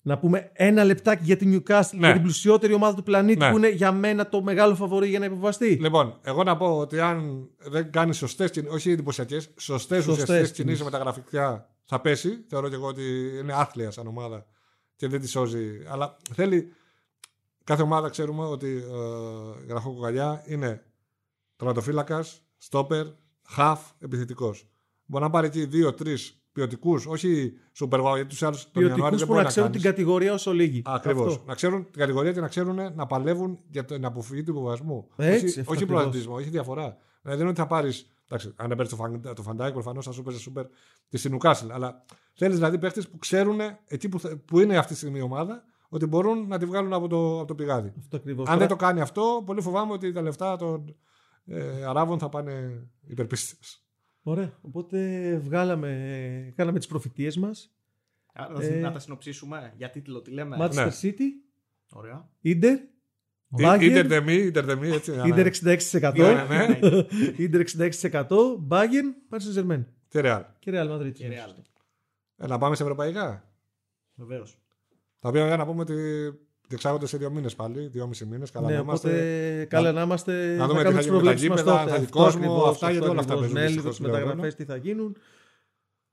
Speaker 1: Να πούμε ένα λεπτάκι για την Newcastle,
Speaker 2: Ναι.
Speaker 1: για την πλουσιότερη ομάδα του πλανήτη
Speaker 2: Ναι.
Speaker 1: που είναι για μένα το μεγάλο φαβορή για να υποβαστεί.
Speaker 2: Λοιπόν, εγώ να πω ότι αν δεν κάνει σωστές κινήσεις, όχι εντυπωσιακές, σωστές
Speaker 1: Σωστές
Speaker 2: ουσιαστικές
Speaker 1: κινήσεις.
Speaker 2: κινήσεις μεταγραφικά θα πέσει. Θεωρώ και εγώ ότι είναι άθλια σαν ομάδα και δεν τη σώζει. Αλλά θέλει. Κάθε ομάδα ξέρουμε ότι ε, η ραχοκοκαλιά είναι τερματοφύλακα, στόπερ, χαφ, επιθετικός. Μπορεί να πάρει εκεί δύο-τρεις ποιοτικούς, όχι super wow, γιατί τους άλλους τον Ιανουάριο
Speaker 1: Ποιοτικούς
Speaker 2: δεν
Speaker 1: που
Speaker 2: μπορεί
Speaker 1: να
Speaker 2: να
Speaker 1: ξέρουν την
Speaker 2: κάνεις.
Speaker 1: κατηγορία όσο λίγοι.
Speaker 2: Ακριβώς.
Speaker 1: Αυτό.
Speaker 2: Να ξέρουν την κατηγορία και να ξέρουν να παλεύουν για την αποφυγή του υποβιβασμού.
Speaker 1: Έτσι,
Speaker 2: όχι
Speaker 1: αυτό
Speaker 2: όχι
Speaker 1: ακριβώς.
Speaker 2: πρωταθλητισμό, όχι διαφορά. Δηλαδή δεν είναι ότι θα πάρεις. Αν παίρνεις το, Φαν- το Φαν Ντάικ, προφανώς θα σου παίζει σούπερ τη στην Νουκάσιλ. Αλλά θέλεις δηλαδή παίχτες που ξέρουν εκεί που, θα- που είναι αυτή τη στιγμή η ομάδα ότι μπορούν να τη βγάλουν από το, από το πηγάδι.
Speaker 1: Αυτό ακριβώς.
Speaker 2: Αν δεν το κάνει αυτό, πολύ φοβάμαι ότι τα λεφτά των ε, Αράβων θα πάνε υπερπίστες.
Speaker 1: Ωραία. Οπότε βγάλαμε, κάναμε τις προφητείες μας.
Speaker 3: Α, Να,
Speaker 1: Ε,
Speaker 3: να τα συνοψίσουμε. Για τίτλο, τι λέμε.
Speaker 1: Manchester
Speaker 2: Ναι.
Speaker 1: City,
Speaker 3: Ωραία.
Speaker 1: Ίντερ,
Speaker 2: Ιντερ
Speaker 1: Bayern,
Speaker 2: δεμή, ίντερ δεμή, έτσι.
Speaker 1: Ίντερ 66%.
Speaker 2: Ναι, ναι, ναι.
Speaker 1: Ίντερ 66%, Bayern, Paris Saint-Germain
Speaker 2: Και Real.
Speaker 1: και Real Madrid.
Speaker 3: Και Real.
Speaker 2: Ε, να πάμε σε ευρωπαϊκά;
Speaker 3: Βεβαίως.
Speaker 2: Τα οποία να πούμε ότι διεξάγονται σε δύο μήνες πάλι, δυόμιση μήνες. Καλά
Speaker 1: Ναι,
Speaker 2: να είμαστε.
Speaker 1: οπότε καλά να είμαστε.
Speaker 2: να δούμε τι
Speaker 1: κάνουμε
Speaker 2: θα
Speaker 1: τις
Speaker 2: γίνει με τα
Speaker 1: προβλέψεις μας
Speaker 2: γήπεδα,
Speaker 1: τότε.
Speaker 2: θα έχει
Speaker 1: Αυτό
Speaker 2: κόσμο,
Speaker 1: ακριβώς,
Speaker 2: αυτά, γιατί όλα αυτά
Speaker 1: ακριβώς.
Speaker 2: παίζουν
Speaker 1: Ναι, λίγο
Speaker 2: δυστυχώς
Speaker 1: τις
Speaker 2: πλέον,
Speaker 1: μεταγραφές τι θα γίνουν.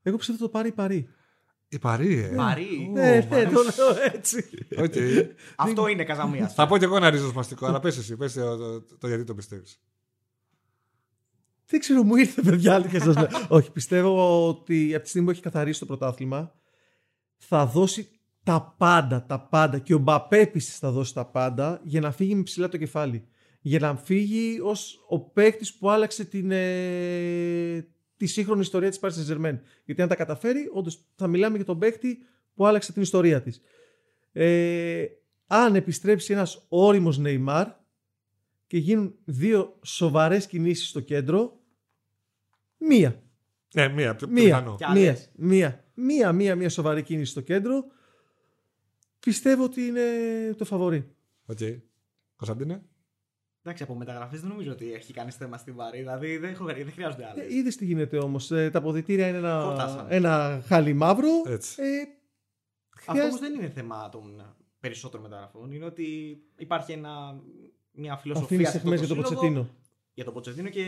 Speaker 1: Εγώ πιστεύω το πάρει παρή.
Speaker 2: Η Παρή, ε.
Speaker 3: Παρή.
Speaker 1: Ναι, ναι, το λέω έτσι.
Speaker 2: Οκ.
Speaker 3: Αυτό είναι Καζαμίας.
Speaker 2: Θα πω κι εγώ ένα ριζοσπαστικό, αλλά πες εσύ, πες το, το, το γιατί το πιστεύεις.
Speaker 1: Δεν ξέρω, μου ήρθε παιδιά. αλήθεια σας λέω. Όχι, πιστεύω ότι από τη στιγμή που έχει καθαρίσει το πρωτάθλημα θα δώσει τα πάντα, τα πάντα και ο Μπαπέ επίσης θα δώσει τα πάντα για να φύγει με ψηλά το κεφάλι. Για να φύγει ως ο παίκτης που άλλαξε την, ε, τη σύγχρονη ιστορία της Paris Saint-Germain. Γιατί αν τα καταφέρει, όντως θα μιλάμε για τον παίκτη που άλλαξε την ιστορία της. Ε, αν επιστρέψει ένας όριμος Νεϊμάρ και γίνουν δύο σοβαρές κινήσεις στο κέντρο, μία.
Speaker 2: Ναι, μία. Πιο
Speaker 1: Μία,
Speaker 2: πιθανό.
Speaker 3: Κι
Speaker 1: μία,
Speaker 3: άλλες.
Speaker 1: μία, μία, μία, μία σοβαρή κίνηση στο κέντρο. Πιστεύω ότι είναι το φαβορί.
Speaker 2: Οκ. Κωνσταντίνε;
Speaker 3: Εντάξει, από μεταγραφές δεν νομίζω ότι έχει κανείς θέμα στην Παρί. Δηλαδή δεν, έχω, δεν χρειάζονται άλλες.
Speaker 1: Ε, Είδες τι γίνεται όμως. τα αποδυτήρια είναι ένα,
Speaker 3: Χορτάσανε.
Speaker 1: ένα χάλι μαύρο.
Speaker 2: Έτσι.
Speaker 1: Ε,
Speaker 3: Αυτό
Speaker 1: χρειάζεται-
Speaker 3: όμως δεν είναι θέμα των περισσότερων μεταγραφών. Είναι ότι υπάρχει ένα, μια
Speaker 1: Αφήνει
Speaker 3: φιλοσοφία σε αυτό
Speaker 1: εχμές για τον
Speaker 3: σύλλογο,
Speaker 1: Ποτσετίνο.
Speaker 3: Για τον Ποτσετίνο και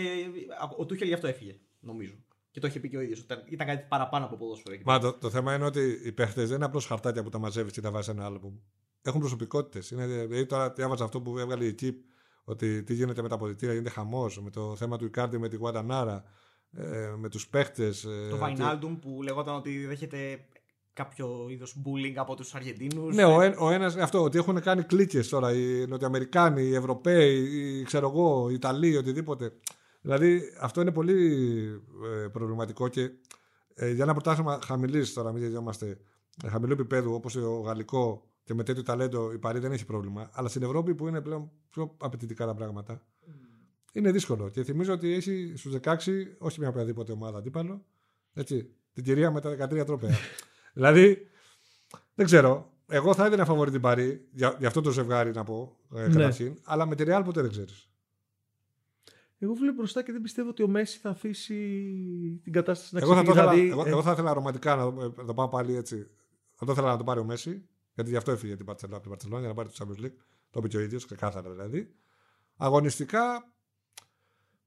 Speaker 3: ο Τούχελ γι' αυτό έφυγε, νομίζω. Και το είχε πει και ο ίδιος. Ήταν κάτι παραπάνω από ποδόσφαιρο. εκεί.
Speaker 2: Μα το, το θέμα είναι ότι οι παίχτες δεν είναι απλώς χαρτάκια που τα μαζεύεις και τα βάζεις σε ένα άλμπουμ. Έχουν προσωπικότητες. Δηλαδή τώρα διάβαζα αυτό που έβγαλε η Κιπ, ότι τι γίνεται με τα αποδητήρια, γίνεται χαμός. Με το θέμα του Ικάρντι με τη Γουαντανάρα, ε, με τους παίχτες.
Speaker 3: Το Βαϊνάλντουμ που λεγόταν ότι δέχεται κάποιο είδος bullying από τους Αργεντίνους.
Speaker 2: Ναι, ο, ένα- ο ένας, αυτό, ότι έχουν κάνει κλίκες τώρα οι Νοτιοαμερικάνοι, οι Ευρωπαίοι, οι, ξέρω εγώ, οι Ιταλοί, οτιδήποτε. Δηλαδή αυτό είναι πολύ ε, προβληματικό και ε, για ένα πρωτάθλημα χαμηλής τώρα, μην γελιόμαστε, ε, χαμηλού επίπεδου όπως το γαλλικό και με τέτοιο ταλέντο η Παρή δεν έχει πρόβλημα. Αλλά στην Ευρώπη που είναι πλέον πιο απαιτητικά τα πράγματα, είναι δύσκολο. Και θυμίζω ότι έχει στους 16 όχι μια οποιαδήποτε ομάδα αντίπαλο. Έτσι, την κυρία με τα 13 τρόπαια. δηλαδή, δεν ξέρω. Εγώ θα έδινα φαβορή την Παρή, για, για αυτό το ζευγάρι να πω ε,
Speaker 1: Ναι.
Speaker 2: καταρχήν. Αλλά με τη Real ποτέ δεν ξέρεις.
Speaker 1: Εγώ βλέπω μπροστά και δεν πιστεύω ότι ο Μέση θα αφήσει την κατάσταση να
Speaker 2: Εγώ, θα το
Speaker 1: ξεφύγει.
Speaker 2: ήθελα,
Speaker 1: Δηλαδή,
Speaker 2: εγώ,
Speaker 1: ε,
Speaker 2: εγώ θα ήθελα ρομαντικά να, το- να το πάω πάλι έτσι. Θα το ήθελα να το πάρει ο Μέση, γιατί γι' αυτό έφυγε την Barcelona- από την Παρσελόνα για να πάρει το Champions League. Το είπε και ο ίδιος, ξεκάθαρα δηλαδή. Αγωνιστικά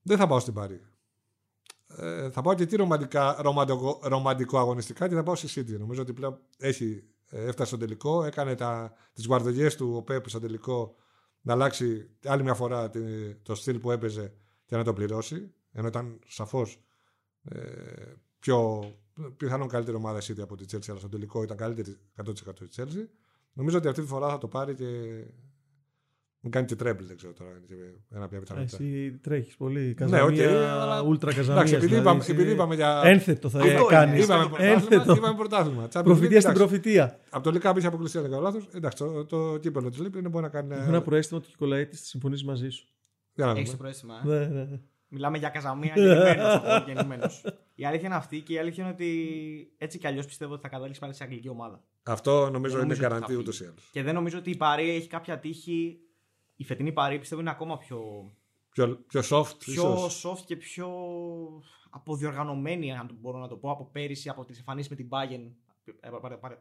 Speaker 2: δεν θα πάω στην Πάρη. Ε, θα πάω και εκεί ρομαντικά, ρομαντικό, ρομαντικό αγωνιστικά και θα πάω στη City. Νομίζω ότι πλέον έχει, ε, έφτασε στο τελικό, έκανε τα, τις γουαρδογιές του ο Πέπ στο τελικό να αλλάξει άλλη μια φορά τη- το στυλ που έπαιζε και να το πληρώσει. Ενώ ήταν σαφώς ε, πιο πιθανόν καλύτερη ομάδα η City από τη Chelsea, αλλά στο τελικό ήταν καλύτερη 100% η Chelsea. Νομίζω ότι αυτή τη φορά θα το πάρει και μην κάνει και τρέμπλ, δεν ξέρω τώρα. είναι και Ένα πια πιθανότητα.
Speaker 1: Εσύ τρέχεις πολύ.
Speaker 2: Ναι,
Speaker 1: Καζαμία,
Speaker 2: οκ, αλλά-
Speaker 1: ούλτρα καζαμία.
Speaker 2: Εντάξει, επειδή,
Speaker 1: δηλαδή,
Speaker 2: είπαμε,
Speaker 1: είσαι
Speaker 2: επειδή είπαμε για.
Speaker 1: Ένθετο θα
Speaker 3: Αυτό
Speaker 1: κάνεις.
Speaker 3: είναι.
Speaker 2: Είπαμε πρωτάθλημα.
Speaker 1: Ένθετο.
Speaker 2: Είπαμε πρωτάθλημα. Champions League,
Speaker 1: Προφητεία στην
Speaker 2: εντάξει.
Speaker 1: προφητεία.
Speaker 2: Από το Λίκα είχε αποκλειστεί, αν δεν κάνω λάθος. Εντάξει, το, το κύπελο της Λίπη είναι μπορεί να κάνει.
Speaker 1: Έχω ένα προέστημα ότι ο Κικολαίτη θα συμφωνήσει μαζί σου.
Speaker 2: Για να
Speaker 3: Έχεις
Speaker 2: δούμε.
Speaker 3: το πρόθυμα. ε;
Speaker 1: Ναι, ναι, ναι.
Speaker 3: Μιλάμε για καζαμία γεννημένος. γεννημένος. Η αλήθεια είναι αυτή και η αλήθεια είναι ότι έτσι κι αλλιώς πιστεύω ότι θα καταλήξει πάλι σε αγγλική ομάδα.
Speaker 2: Αυτό νομίζω
Speaker 3: Δεν
Speaker 2: είναι
Speaker 3: νομίζω ότι θα
Speaker 2: καραντί
Speaker 3: φύγει.
Speaker 2: ούτως ή άλλως.
Speaker 3: Και δεν νομίζω ότι η Παρή έχει κάποια τύχη. Η φετινή Παρή πιστεύω είναι ακόμα πιο,
Speaker 2: Πιο, πιο soft,
Speaker 3: πιο
Speaker 2: ίσως.
Speaker 3: soft και πιο αποδιοργανωμένη, αν το μπορώ να το πω, από πέρυσι, από τις εμφανίσεις με την Bayern.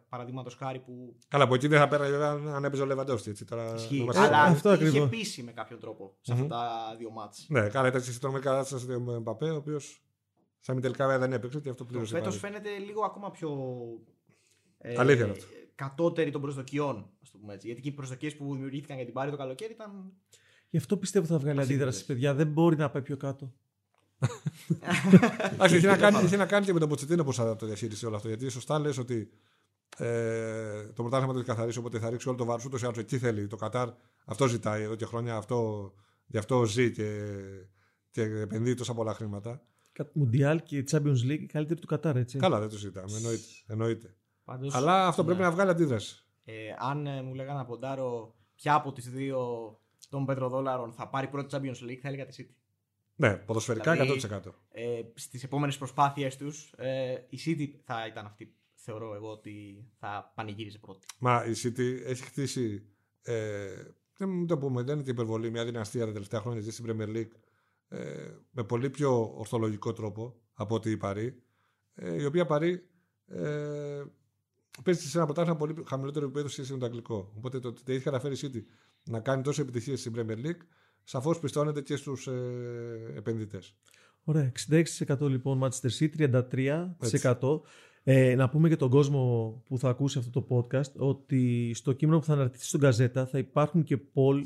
Speaker 3: Παραδείγματος χάρη που
Speaker 2: Καλά, από εκεί δεν θα πέραγε βέβαια αν έπαιζε ο Λεβαντόφσκι. έτσι, Τώρα,
Speaker 3: ισχύει.
Speaker 2: να είμαστε-
Speaker 1: Ε,
Speaker 3: Αλλά
Speaker 1: αυτό
Speaker 3: είχε
Speaker 1: ακριβώς.
Speaker 3: πείσει με κάποιον τρόπο σε αυτά τα δύο μάτς.
Speaker 2: Ναι, καλά, ήταν στη στρομική κατάσταση του Μπαπέ, ο οποίος σαν μη τελικά δεν έπαιξε και αυτό πλήρωσε.
Speaker 3: Φέτος
Speaker 2: πάλι.
Speaker 3: φαίνεται λίγο ακόμα πιο. Ε,
Speaker 2: Αλήθεια είναι αυτό.
Speaker 3: κατώτερη των προσδοκιών, ας το πούμε έτσι. Γιατί και οι προσδοκίες που δημιουργήθηκαν για την Πάρη το καλοκαίρι ήταν.
Speaker 1: Γι' αυτό πιστεύω θα βγάλει
Speaker 3: Ασύγκριτες.
Speaker 1: αντίδραση, παιδιά. Δεν μπορεί να πάει πιο κάτω.
Speaker 2: Εντάξει, έχει, να κάνει, έχει να κάνει και με τον Ποτσετίνο πώ θα το διαχείρισει όλο αυτό. Γιατί σωστά λες ότι ε, το πρωτάθλημα το έχει καθαρίσει, οπότε θα ρίξει όλο το βάρος ούτως ή άλλως εκεί θέλει. Το Κατάρ αυτό ζητάει εδώ και χρόνια, αυτό, γι' αυτό ζει και, και επενδύει τόσα πολλά χρήματα.
Speaker 1: Μουντιάλ και Champions League καλύτερη του Κατάρ, έτσι.
Speaker 2: Καλά, δεν το ζητάμε, εννοείται. εννοείται.
Speaker 3: Πάντως,
Speaker 2: Αλλά αυτό
Speaker 3: ναι.
Speaker 2: πρέπει να βγάλει αντίδραση.
Speaker 3: Ε, αν ε, μου λέγανε να ποντάρω ποια από τις δύο των πετροδόλαρων θα πάρει πρώτη Champions League, θα έλεγα τη City.
Speaker 2: Ναι, ποδοσφαιρικά
Speaker 3: Δηλαδή,
Speaker 2: 100%.
Speaker 3: Ε, Στις επόμενες προσπάθειε τους, ε, η City θα ήταν αυτή, θεωρώ εγώ, ότι θα πανηγύριζε πρώτη.
Speaker 2: Μα η City έχει χτίσει. Ε, δεν μην το πούμε, δεν είναι και υπερβολή. Μια δυναστεία τα τελευταία χρόνια ζει στην Premier League ε, με πολύ πιο ορθολογικό τρόπο από ότι η Παρή. Ε, η οποία Παρή ε, παίζει σε ένα πρωτάθλημα πολύ χαμηλότερο επίπεδο σε σχέση με το αγγλικό. Οπότε το ότι έχει καταφέρει η City να κάνει τόσο επιτυχίες στην Premier League σαφώς πιστώνεται και στους ε, επενδυτές.
Speaker 1: Ωραία, 66% λοιπόν Manchester City, 33%. Ε, να πούμε για τον κόσμο που θα ακούσει αυτό το podcast ότι στο κείμενο που θα αναρτηθεί στον Καζέτα θα υπάρχουν και poll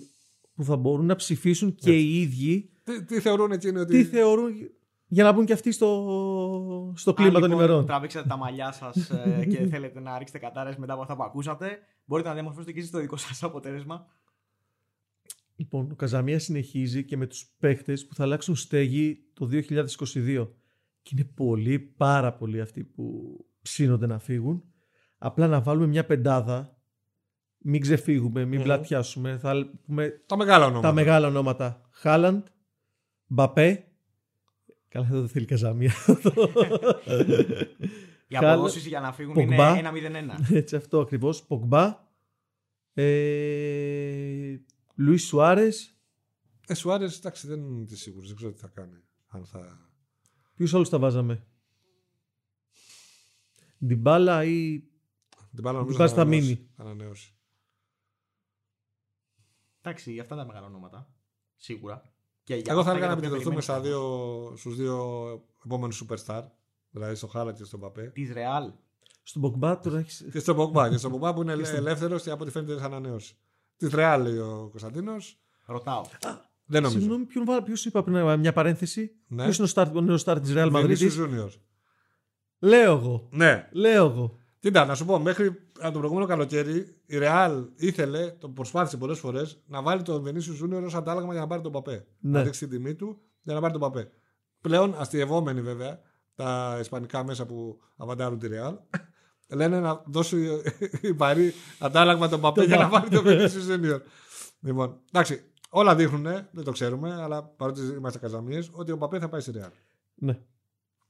Speaker 1: που θα μπορούν να ψηφίσουν και οι ίδιοι
Speaker 2: Τι, τι θεωρούν εκείνοι ότι.
Speaker 1: τι θεωρούν για να μπουν και αυτοί στο, στο κλίμα
Speaker 3: Αν,
Speaker 1: των
Speaker 3: λοιπόν,
Speaker 1: ημερών.
Speaker 3: τραβήξατε τα μαλλιά σας και θέλετε να ρίξετε κατάρες μετά από αυτά που ακούσατε, μπορείτε να διαμορφώσετε και εσείς το δικό σας αποτέλεσμα.
Speaker 1: Λοιπόν, ο Καζαμία συνεχίζει και με τους παίχτες που θα αλλάξουν στέγη το 2022. Και είναι πολλοί, πάρα πολλοί αυτοί που ψήνονται να φύγουν. Απλά να βάλουμε μια πεντάδα Μην ξεφύγουμε, μην
Speaker 2: Μμμ.
Speaker 1: πλατιάσουμε. Θα πούμε
Speaker 2: Τα μεγάλα ονόματα.
Speaker 1: τα μεγάλα ονόματα. Χάλαντ, Μπαπέ. Καλά, εδώ δεν θέλει καζάμια.
Speaker 3: Οι
Speaker 1: Χάλα-
Speaker 3: αποδόσεις για να φύγουν
Speaker 1: Πογμπά.
Speaker 3: είναι 1-0-1.
Speaker 1: Έτσι αυτό ακριβώς. Πογμπά. Ε, Λουίς Σουάρες.
Speaker 2: Ε, Σουάρες, εντάξει, δεν είμαι σίγουρος. Δεν ξέρω τι θα κάνει. Αν θα...
Speaker 1: Ποιους άλλους τα βάζαμε; Ντιμπάλα ή.
Speaker 2: Την μπάλα νομίζω
Speaker 1: Μπας
Speaker 2: θα
Speaker 1: θα
Speaker 2: ανανεώσει.
Speaker 1: μείνει.
Speaker 2: Θα ανανεώσει.
Speaker 3: Εντάξει, αυτά τα μεγάλα ονόματα. Σίγουρα. Και για
Speaker 2: Εγώ θα
Speaker 3: αυτά
Speaker 2: έλεγα να
Speaker 3: για τα οποία
Speaker 2: επικεντρωθούμε στα
Speaker 3: περιμένουμε.
Speaker 2: δύο, στους δύο επόμενους superstar. Δηλαδή στο Χάλα και στον Παπέ.
Speaker 3: Της Real.
Speaker 1: Στον Πογμπά τώρα έχει.
Speaker 2: Και στον Πογμπά. και στον Πογμπά που είναι
Speaker 1: Και στον-
Speaker 2: ελεύθερος και από ό,τι φαίνεται δεν θα ανανεώσει. Τη Ρεάλ λέει ο Κωνσταντίνος.
Speaker 3: Ρωτάω.
Speaker 2: Δεν νομίζω.
Speaker 1: Συγγνώμη, ποιον, βάλα- ποιος είπα πριν μια παρένθεση;
Speaker 2: Ναι.
Speaker 1: Ποιος είναι ο, start, ο νέος start της Real Madrid;
Speaker 2: Vinicius Junior.
Speaker 1: Λέω εγώ.
Speaker 2: Ναι.
Speaker 1: Λέω εγώ.
Speaker 2: Κοίτα, να σου πω, μέχρι από το προηγούμενο καλοκαίρι η Ρεάλ ήθελε, το προσπάθησε πολλές φορές, να βάλει τον Vinicius Junior ως αντάλλαγμα για να πάρει τον Παπέ.
Speaker 1: Ναι.
Speaker 2: Να ρίξει την τιμή του για να πάρει τον Παπέ. Πλέον αστειευόμενοι βέβαια τα ισπανικά μέσα που αβαντάρουν τη Ρεάλ, λένε να δώσει η Παρή αντάλλαγμα τον Παπέ
Speaker 1: Τον
Speaker 2: για να
Speaker 1: Παπέ.
Speaker 2: πάρει τον Vinicius Junior. Λοιπόν, εντάξει, όλα δείχνουν, δεν το ξέρουμε, αλλά παρότι είμαστε καζαμίε, ότι ο Παπέ θα πάει στη Ρεάλ.
Speaker 1: Ναι.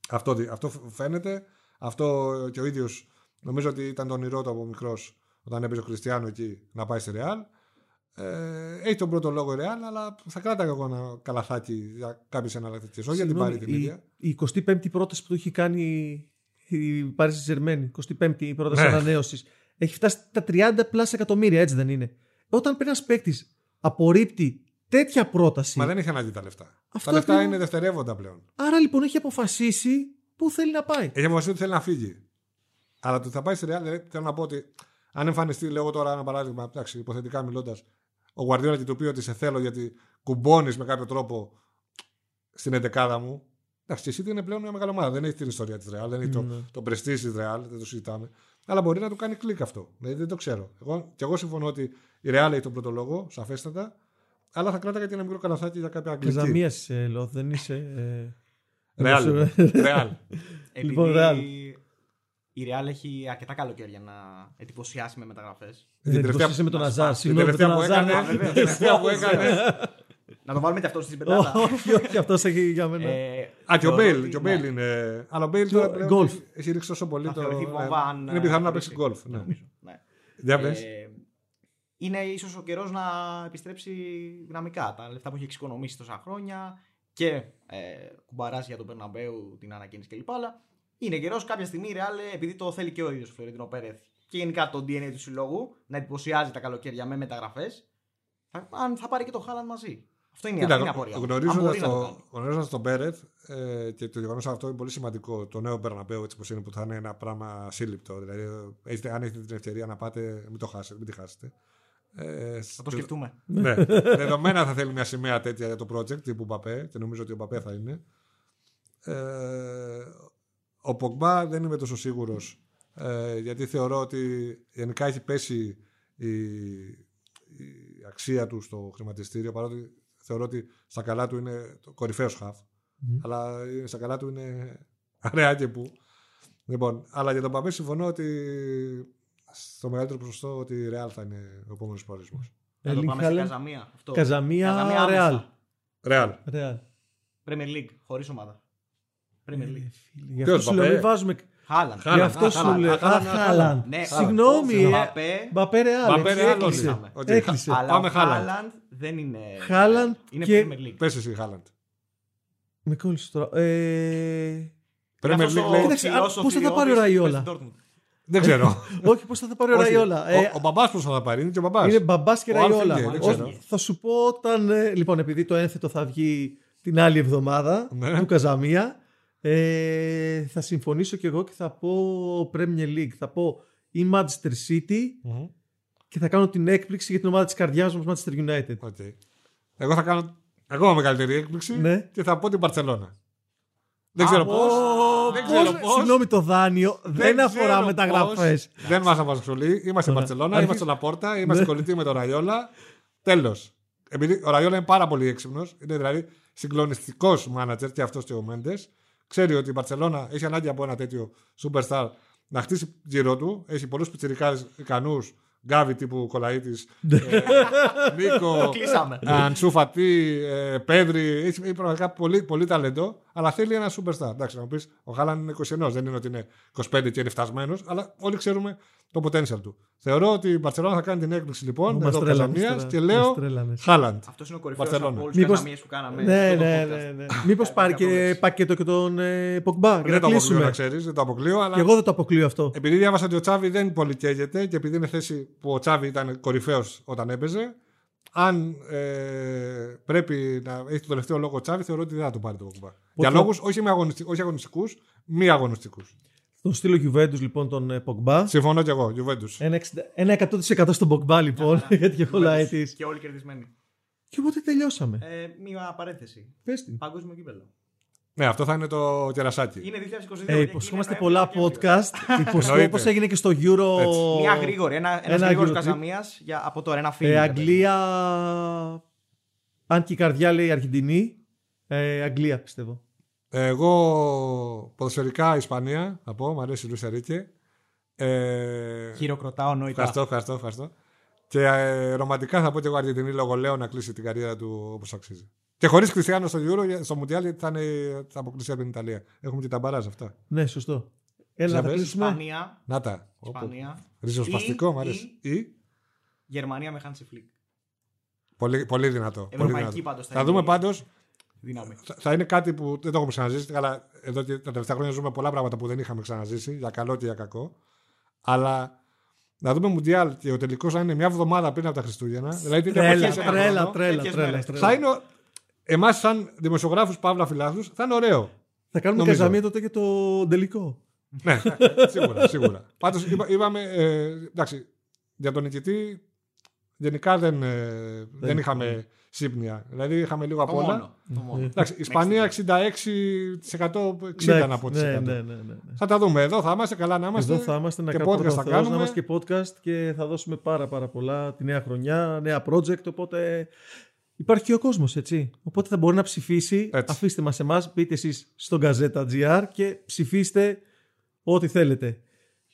Speaker 2: Αυτό, δι- αυτό φαίνεται. Αυτό και ο ίδιος νομίζω ότι ήταν το όνειρό του από μικρός όταν έπαιζε ο Χριστιανό εκεί να πάει στη Ρεάλ. Ε, έχει τον πρώτο λόγο η Ρεάλ, αλλά θα κράταγα εγώ ένα καλαθάκι για κάποιες εναλλακτικές. Όχι για την πάρει την
Speaker 1: η,
Speaker 2: ίδια.
Speaker 1: η 25η πρόταση που του έχει κάνει η Πάρη Ζερμένη, 25η η πρόταση
Speaker 2: Ναι.
Speaker 1: ανανέωσης, έχει φτάσει τα 30 πλάσια εκατομμύρια, έτσι δεν είναι; Όταν παίρνει ένας παίκτης απορρίπτει τέτοια πρόταση.
Speaker 2: Μα δεν έχει ανάγκη τα λεφτά.
Speaker 1: Αυτό
Speaker 2: τα λεφτά
Speaker 1: ακριβώς.
Speaker 2: είναι δευτερεύοντα πλέον.
Speaker 1: Άρα λοιπόν έχει αποφασίσει πού θέλει να πάει.
Speaker 2: Έχει αποφασίσει ότι θέλει να φύγει. Αλλά το ότι θα πάει στη Ρεάλ, δηλαδή, θέλω να πω ότι αν εμφανιστεί, λέω τώρα ένα παράδειγμα, εντάξει, υποθετικά μιλώντας, ο Γουαρδιόλα και του πει ότι σε θέλω γιατί κουμπώνεις με κάποιο τρόπο στην εντεκάδα μου. Εντάξει, και η City είναι πλέον μια μεγάλη ομάδα. Δεν έχει την ιστορία της Ρεάλ, δεν έχει
Speaker 1: Ναι.
Speaker 2: το, το πρεστή της Ρεάλ, δεν το συζητάμε. Αλλά μπορεί να του κάνει κλικ αυτό. Δηλαδή δεν το ξέρω. Εγώ, και εγώ συμφωνώ ότι η Ρεάλ έχει τον πρώτο λόγο, σαφέστατα. Αλλά θα κράταγα και ένα μικρό καλαθάκι για κάποια αγγλική.
Speaker 1: Καζαμία είσαι, Λόθ, δεν είσαι. ε,
Speaker 2: Ρεάλ.
Speaker 1: δημοσιο-
Speaker 2: Ρεάλ.
Speaker 3: Επειδή
Speaker 1: Λοιπόν, Real.
Speaker 3: η Real έχει αρκετά καλοκαίρια να εντυπωσιάσει με μεταγραφές.
Speaker 1: Δεν εντυπωσίασε με τον
Speaker 3: να
Speaker 1: Αζάρ.
Speaker 3: σπάσει.
Speaker 2: Την
Speaker 1: Συγγνώμη, με τον
Speaker 2: τελευταία που
Speaker 1: Αζάρ.
Speaker 2: έκανε.
Speaker 3: βέβαια.
Speaker 2: την τελευταία που έκανε.
Speaker 3: να το βάλουμε και αυτό στην πεντάδα.
Speaker 1: Όχι, όχι, αυτός έχει για μένα.
Speaker 3: Ε,
Speaker 2: Α, και ο
Speaker 3: θεωρώ
Speaker 2: Μπέιλ.
Speaker 3: ότι-
Speaker 2: Και ο
Speaker 3: ναι.
Speaker 2: Μπέιλ είναι. Αλλά ο Μπέιλ
Speaker 1: Και
Speaker 2: τώρα
Speaker 1: ο-
Speaker 2: πλέον
Speaker 1: γκολφ.
Speaker 2: έχει- έχει ρίξει τόσο πολύ
Speaker 3: Θα
Speaker 2: το.
Speaker 3: θεωρηθεί
Speaker 2: ναι.
Speaker 3: βομβά αν,
Speaker 2: Είναι πιθανό να
Speaker 3: ε,
Speaker 2: παίξει
Speaker 3: χωρίσει.
Speaker 2: γκολφ. Ναι.
Speaker 3: Νομίζω, ναι.
Speaker 2: Για πες.
Speaker 3: Ε, είναι ίσως ο καιρός να επιστρέψει δυναμικά. Τα λεφτά που έχει εξοικονομήσει τόσα χρόνια και ε, κουμπαράζει για τον Περναμπέου την ανακαίνιση κλπ. Αλλά είναι καιρός κάποια στιγμή η Real, επειδή το θέλει και ο ίδιος ο Φλωρεντίνο Πέρεθ και γενικά το DNA του συλλόγου, να εντυπωσιάζει τα καλοκαίρια με μεταγραφές, αν θα πάρει και το Χάλαν μαζί. Αυτό είναι,
Speaker 2: Κοίτα,
Speaker 3: αυτή είναι η απορία. μου. Αν
Speaker 2: γνωρίζοντας
Speaker 3: μπορεί να το κάνει.
Speaker 2: το, γνωρίζοντας τον Πέρεθ ε, και το γεγονός αυτό είναι πολύ σημαντικό. Το νέο Μπερναμπέου έτσι όπως είναι, που θα είναι ένα πράγμα σύλληπτο. Δηλαδή, ε, έχετε, αν έχετε την ευκαιρία να πάτε, μην το χάσετε, μην τη χάσετε. Ε,
Speaker 3: Θα το σκεφτούμε.
Speaker 2: ναι. Δεδομένα θα θέλει μια σημαία τέτοια για το project τύπου Μπαπέ και νομίζω ότι ο Μπαπέ θα είναι. Ε, ο Πογμπά δεν είμαι τόσο σίγουρος ε, γιατί θεωρώ ότι γενικά έχει πέσει η, η αξία του στο χρηματιστήριο παρότι θεωρώ ότι στα καλά του είναι το κορυφαίος χαφ.
Speaker 1: Μμμ.
Speaker 2: Αλλά στα καλά του είναι αραιά και που. Λοιπόν, αλλά για τον Παπέ συμφωνώ ότι στο μεγαλύτερο ποσοστό ότι η Real θα είναι ο επόμενος προορισμός.
Speaker 3: Να το
Speaker 1: Erling
Speaker 3: πάμε σε
Speaker 1: Haaland.
Speaker 3: Καζαμία. Αυτό.
Speaker 1: Καζαμία,
Speaker 3: Καζαμία
Speaker 1: Ρεάλ.
Speaker 3: άμεσα.
Speaker 2: Real.
Speaker 1: Ρεάλ.
Speaker 3: Premier League, χωρίς ομάδα. Premier
Speaker 1: Ε,
Speaker 3: League.
Speaker 1: φίλε, Γι'
Speaker 2: Ποιος,
Speaker 1: αυτό σου λέω
Speaker 2: Μπαπέ;
Speaker 1: μην βάζουμε.
Speaker 3: Χάλαν.
Speaker 2: Χάλαν.
Speaker 1: Γι' αυτό
Speaker 2: α,
Speaker 1: σου
Speaker 2: Χάλαν,
Speaker 1: λέω.
Speaker 2: α,
Speaker 1: Α,
Speaker 2: Χάλαν,
Speaker 1: Χάλαν.
Speaker 3: Ναι,
Speaker 1: Συγγνώμη. ε,
Speaker 3: Μπαπέ.
Speaker 1: Μπαπέ Ρεάλ.
Speaker 2: Μπαπέ,
Speaker 1: έτσι,
Speaker 2: Ρεάλ,
Speaker 1: έκλεισε.
Speaker 2: όχι. Οκ.
Speaker 1: Έκλεισε.
Speaker 3: Αλλά
Speaker 2: Πάμε
Speaker 3: ο
Speaker 2: Χάλαντ.
Speaker 3: Χάλαντ δεν είναι.
Speaker 1: Χάλαντ
Speaker 3: είναι
Speaker 1: και-
Speaker 3: Premier League.
Speaker 2: Πες εσύ Χάλαντ.
Speaker 1: Με κόλλησε τώρα. Ε,
Speaker 2: Premier
Speaker 3: Είναι αυτός
Speaker 2: League
Speaker 3: ο
Speaker 2: λέει.
Speaker 1: Κοίταξε,
Speaker 3: ψηλός
Speaker 1: α,
Speaker 3: ο
Speaker 1: πώς θα τα
Speaker 3: θηριώδης
Speaker 1: πάρει ο
Speaker 3: που
Speaker 1: Ραϊόλα;
Speaker 3: παίζει στην Dortmund.
Speaker 2: Δεν ξέρω.
Speaker 1: όχι, πώς θα τα πάρει ο
Speaker 2: Όχι.
Speaker 1: Ραϊόλα; Ε,
Speaker 2: Ο, ο μπαμπάς πώς θα τα πάρει, είναι και ο μπαμπάς.
Speaker 1: είναι μπαμπάς και
Speaker 2: Ο Αλ
Speaker 1: Ραϊόλα.
Speaker 2: φύγε, δεν
Speaker 1: Όχι,
Speaker 2: ξέρω.
Speaker 1: Θα σου πω όταν. ε, λοιπόν, επειδή το ένθετο θα βγει την άλλη εβδομάδα
Speaker 2: Ναι.
Speaker 1: του Καζαμία, ε, θα συμφωνήσω κι εγώ και θα πω Premier League. Θα πω η Manchester City
Speaker 2: Μμμ.
Speaker 1: και θα κάνω την έκπληξη για την ομάδα της καρδιάς μου, Manchester United.
Speaker 2: Οκ. Εγώ θα κάνω ακόμα μεγαλύτερη έκπληξη
Speaker 1: Ναι.
Speaker 2: και θα πω την Παρσελώνα. Δεν
Speaker 3: Α,
Speaker 2: ξέρω
Speaker 3: πω,
Speaker 2: πώς. Δεν ξέρω
Speaker 1: Πώς-
Speaker 2: πώς.
Speaker 1: Συγγνώμη, το δάνειο δεν,
Speaker 2: ξέρω
Speaker 1: αφορά
Speaker 2: πώς.
Speaker 1: μεταγραφές.
Speaker 2: Δεν μας απασχολεί. Είμαστε
Speaker 1: Ωραία.
Speaker 2: Μπαρσελόνα,
Speaker 1: Αρχίζει-
Speaker 2: είμαστε Λαπόρτα, είμαστε
Speaker 1: Ναι.
Speaker 2: κολλητοί με τον Ραϊόλα. Τέλος. Επειδή ο Ραϊόλα είναι πάρα πολύ έξυπνος, είναι δηλαδή συγκλονιστικός μάνατζερ και αυτός και ο Μέντες. Ξέρει ότι η Μπαρσελόνα έχει ανάγκη από ένα τέτοιο superstar να χτίσει γύρω του. Έχει πολλούς πιτσιρικάδε ικανούς Γκάβι τύπου Κολαήτης,
Speaker 1: Ναι.
Speaker 2: Νίκο,
Speaker 3: Κλείσαμε.
Speaker 2: Ανσού Φατί, ε, Πέδρη. Έχει έχει πραγματικά πολύ, πολύ ταλέντο, αλλά θέλει ένα superstar. Εντάξει, να μου πεις, ο Χάλαν είναι 21, δεν είναι ότι είναι 25 και είναι φτασμένος, αλλά όλοι ξέρουμε το potential του. Θεωρώ ότι η Μπαρσελόνα θα κάνει την έκπληξη λοιπόν
Speaker 1: Μας
Speaker 2: εδώ
Speaker 1: τρέλανες
Speaker 2: Καζανίας
Speaker 1: τώρα,
Speaker 2: και
Speaker 1: μας
Speaker 2: λέω
Speaker 1: τρέλανες.
Speaker 2: Χάλαντ.
Speaker 3: Αυτός είναι ο κορυφαίος
Speaker 2: Μπαρσελόνα.
Speaker 3: από όλους του
Speaker 1: Μήπως-
Speaker 3: καναμίε που κάναμε.
Speaker 1: Ναι,
Speaker 3: στο
Speaker 1: ναι,
Speaker 3: podcast.
Speaker 1: ναι, ναι. Μήπως
Speaker 3: Κάνει
Speaker 1: πάρει και
Speaker 3: απόδειξη.
Speaker 1: πακέτο και τον ε, Πογμπά για
Speaker 2: Δεν
Speaker 1: να
Speaker 2: το αποκλείω,
Speaker 1: κλείσουμε.
Speaker 2: να ξέρεις, δεν το αποκλείω, αλλά
Speaker 1: Και εγώ δεν το αποκλείω αυτό.
Speaker 2: επειδή διάβασα ότι ο Τσάβη δεν πολύ καίγεται και επειδή είναι θέση που ο Τσάβη ήταν κορυφαίος όταν έπαιζε, αν ε, πρέπει να έχει το τελευταίο λόγο ο Τσάβη, θεωρώ ότι δεν θα το πάρει το Πογμπά. Για
Speaker 1: θα-
Speaker 2: λόγους όχι, με αγωνιστικ- όχι αγωνιστικούς, μη αγωνιστικούς.
Speaker 1: Τον στείλω Juventus λοιπόν τον ε, Πογμπά.
Speaker 2: Συμφωνώ κι εγώ, Juventus.
Speaker 1: Ένα 60 Ένα 100% στον Πογμπά λοιπόν, γιατί και κολλάει της.
Speaker 3: Και όλοι κερδισμένοι.
Speaker 1: Και οπότε τελειώσαμε.
Speaker 3: Ε, μία παρένθεση.
Speaker 1: Πες την.
Speaker 3: Παγκόσμιο κύπελο.
Speaker 2: Ναι, αυτό θα είναι το κερασάκι.
Speaker 3: Είναι 2022.
Speaker 1: Ε,
Speaker 3: και
Speaker 1: υποσχόμαστε
Speaker 3: είναι
Speaker 1: πολλά
Speaker 3: Νοέμβριο,
Speaker 1: podcast. Υποσχόμαστε
Speaker 2: Εννοείται.
Speaker 1: όπως έγινε και στο Euro.
Speaker 2: Έτσι.
Speaker 3: Μία γρήγορη, ένα, ένας
Speaker 1: Ένα
Speaker 3: γρήγορος
Speaker 1: Euro trip.
Speaker 3: καζαμίας για, από τώρα, ένα φίλο.
Speaker 1: Ε, Αγγλία. Αν και η καρδιά λέει Αργεντινή. Ε, Αγγλία πιστεύω.
Speaker 2: Εγώ ποδοσφαιρικά Ισπανία θα πω, μου αρέσει η Λούσα Ρίκε. Ε,
Speaker 3: Χειροκροτάω νόητα.
Speaker 2: ευχαριστώ, ευχαριστώ, ευχαριστώ. Και ε, ρομαντικά θα πω και εγώ Αργεντινή λόγω λέω να κλείσει την καριέρα του όπως αξίζει. Και χωρίς Κριστιανό στο Euro, στο Μουντιάλ, γιατί θα, είναι, θα αποκλείσει από την Ιταλία. Έχουμε και τα μπαράζ αυτά.
Speaker 1: Ναι, σωστό. Έλα,
Speaker 2: Για
Speaker 1: θα
Speaker 2: πες.
Speaker 1: κλείσουμε.
Speaker 3: Ισπανία,
Speaker 2: Να τα. Όπου.
Speaker 3: Ισπανία,
Speaker 2: Ριζοσπαστικό,
Speaker 3: Ή-
Speaker 2: μου αρέσει.
Speaker 3: ή-
Speaker 2: Ή,
Speaker 3: Γερμανία με Hansi Flick.
Speaker 2: πολύ, πολύ δυνατό. Πολύ
Speaker 3: Ευρωπαϊκή
Speaker 2: δυνατό.
Speaker 3: πάντως θα
Speaker 2: Θα
Speaker 3: είναι
Speaker 2: δούμε
Speaker 3: η-
Speaker 2: πάντω.
Speaker 3: Δύναμη.
Speaker 2: Θα, θα είναι κάτι που δεν το έχουμε ξαναζήσει. Αλλά εδώ και τα τελευταία χρόνια ζούμε πολλά πράγματα που δεν είχαμε ξαναζήσει, για καλό και για κακό. Αλλά να δούμε Μουντιάλ και ο τελικός να είναι μια εβδομάδα πριν από τα Χριστούγεννα. Δηλαδή την
Speaker 1: Τρέλα,
Speaker 2: εποχή σε ένα
Speaker 1: τρέλα,
Speaker 2: χρόνο,
Speaker 1: τρέλα,
Speaker 3: τέτοιες
Speaker 1: τρέλα,
Speaker 3: μέρες.
Speaker 1: τρέλα.
Speaker 2: Θα είναι. Εμάς, σαν δημοσιογράφους Παύλα Φιλάθλους, θα είναι ωραίο.
Speaker 1: Θα κάνουμε
Speaker 2: Νομίζω.
Speaker 1: καζαμία τότε και το τελικό.
Speaker 2: ναι, σίγουρα, σίγουρα. Πάντως είπαμε. Ε, εντάξει, για τον νικητή γενικά δεν, ε, δεν είχαμε σύμπνοια. Δηλαδή είχαμε λίγο
Speaker 3: Το
Speaker 2: απ' όλα.
Speaker 3: μόνο. Το μόνο.
Speaker 2: Εντάξει, Ισπανία 66% 60 να πω.
Speaker 1: ναι, ναι, ναι, ναι, ναι.
Speaker 2: Θα τα δούμε εδώ, θα είμαστε καλά να είμαστε.
Speaker 1: Εδώ θα είμαστε να
Speaker 2: και
Speaker 1: κάνουμε
Speaker 2: podcast θα κάνουμε.
Speaker 1: να είμαστε και podcast και θα δώσουμε πάρα πάρα πολλά τη νέα χρονιά, νέα project, οπότε υπάρχει και ο κόσμος, έτσι. Οπότε θα μπορεί να ψηφίσει,
Speaker 2: Έτσι.
Speaker 1: αφήστε μας εμάς, μπείτε εσείς στον Gazeta.gr και ψηφίστε ό,τι θέλετε.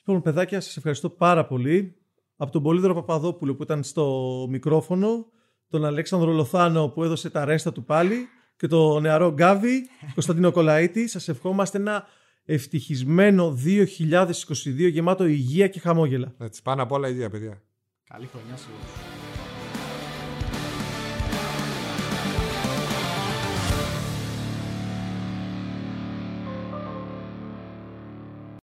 Speaker 1: Λοιπόν, παιδάκια, σας ευχαριστώ πάρα πολύ. Από τον Πολύδωρο Παπαδόπουλο που ήταν στο μικρόφωνο, τον Αλέξανδρο Λοθάνο που έδωσε τα ρέστα του πάλι και τον νεαρό Γκάβι, Κωνσταντίνο Κολαήτη. Σας ευχόμαστε ένα ευτυχισμένο 2022 γεμάτο υγεία και χαμόγελα.
Speaker 2: Έτσι, πάνω απ' όλα υγεία, παιδιά.
Speaker 3: Καλή χρονιά σε όλους.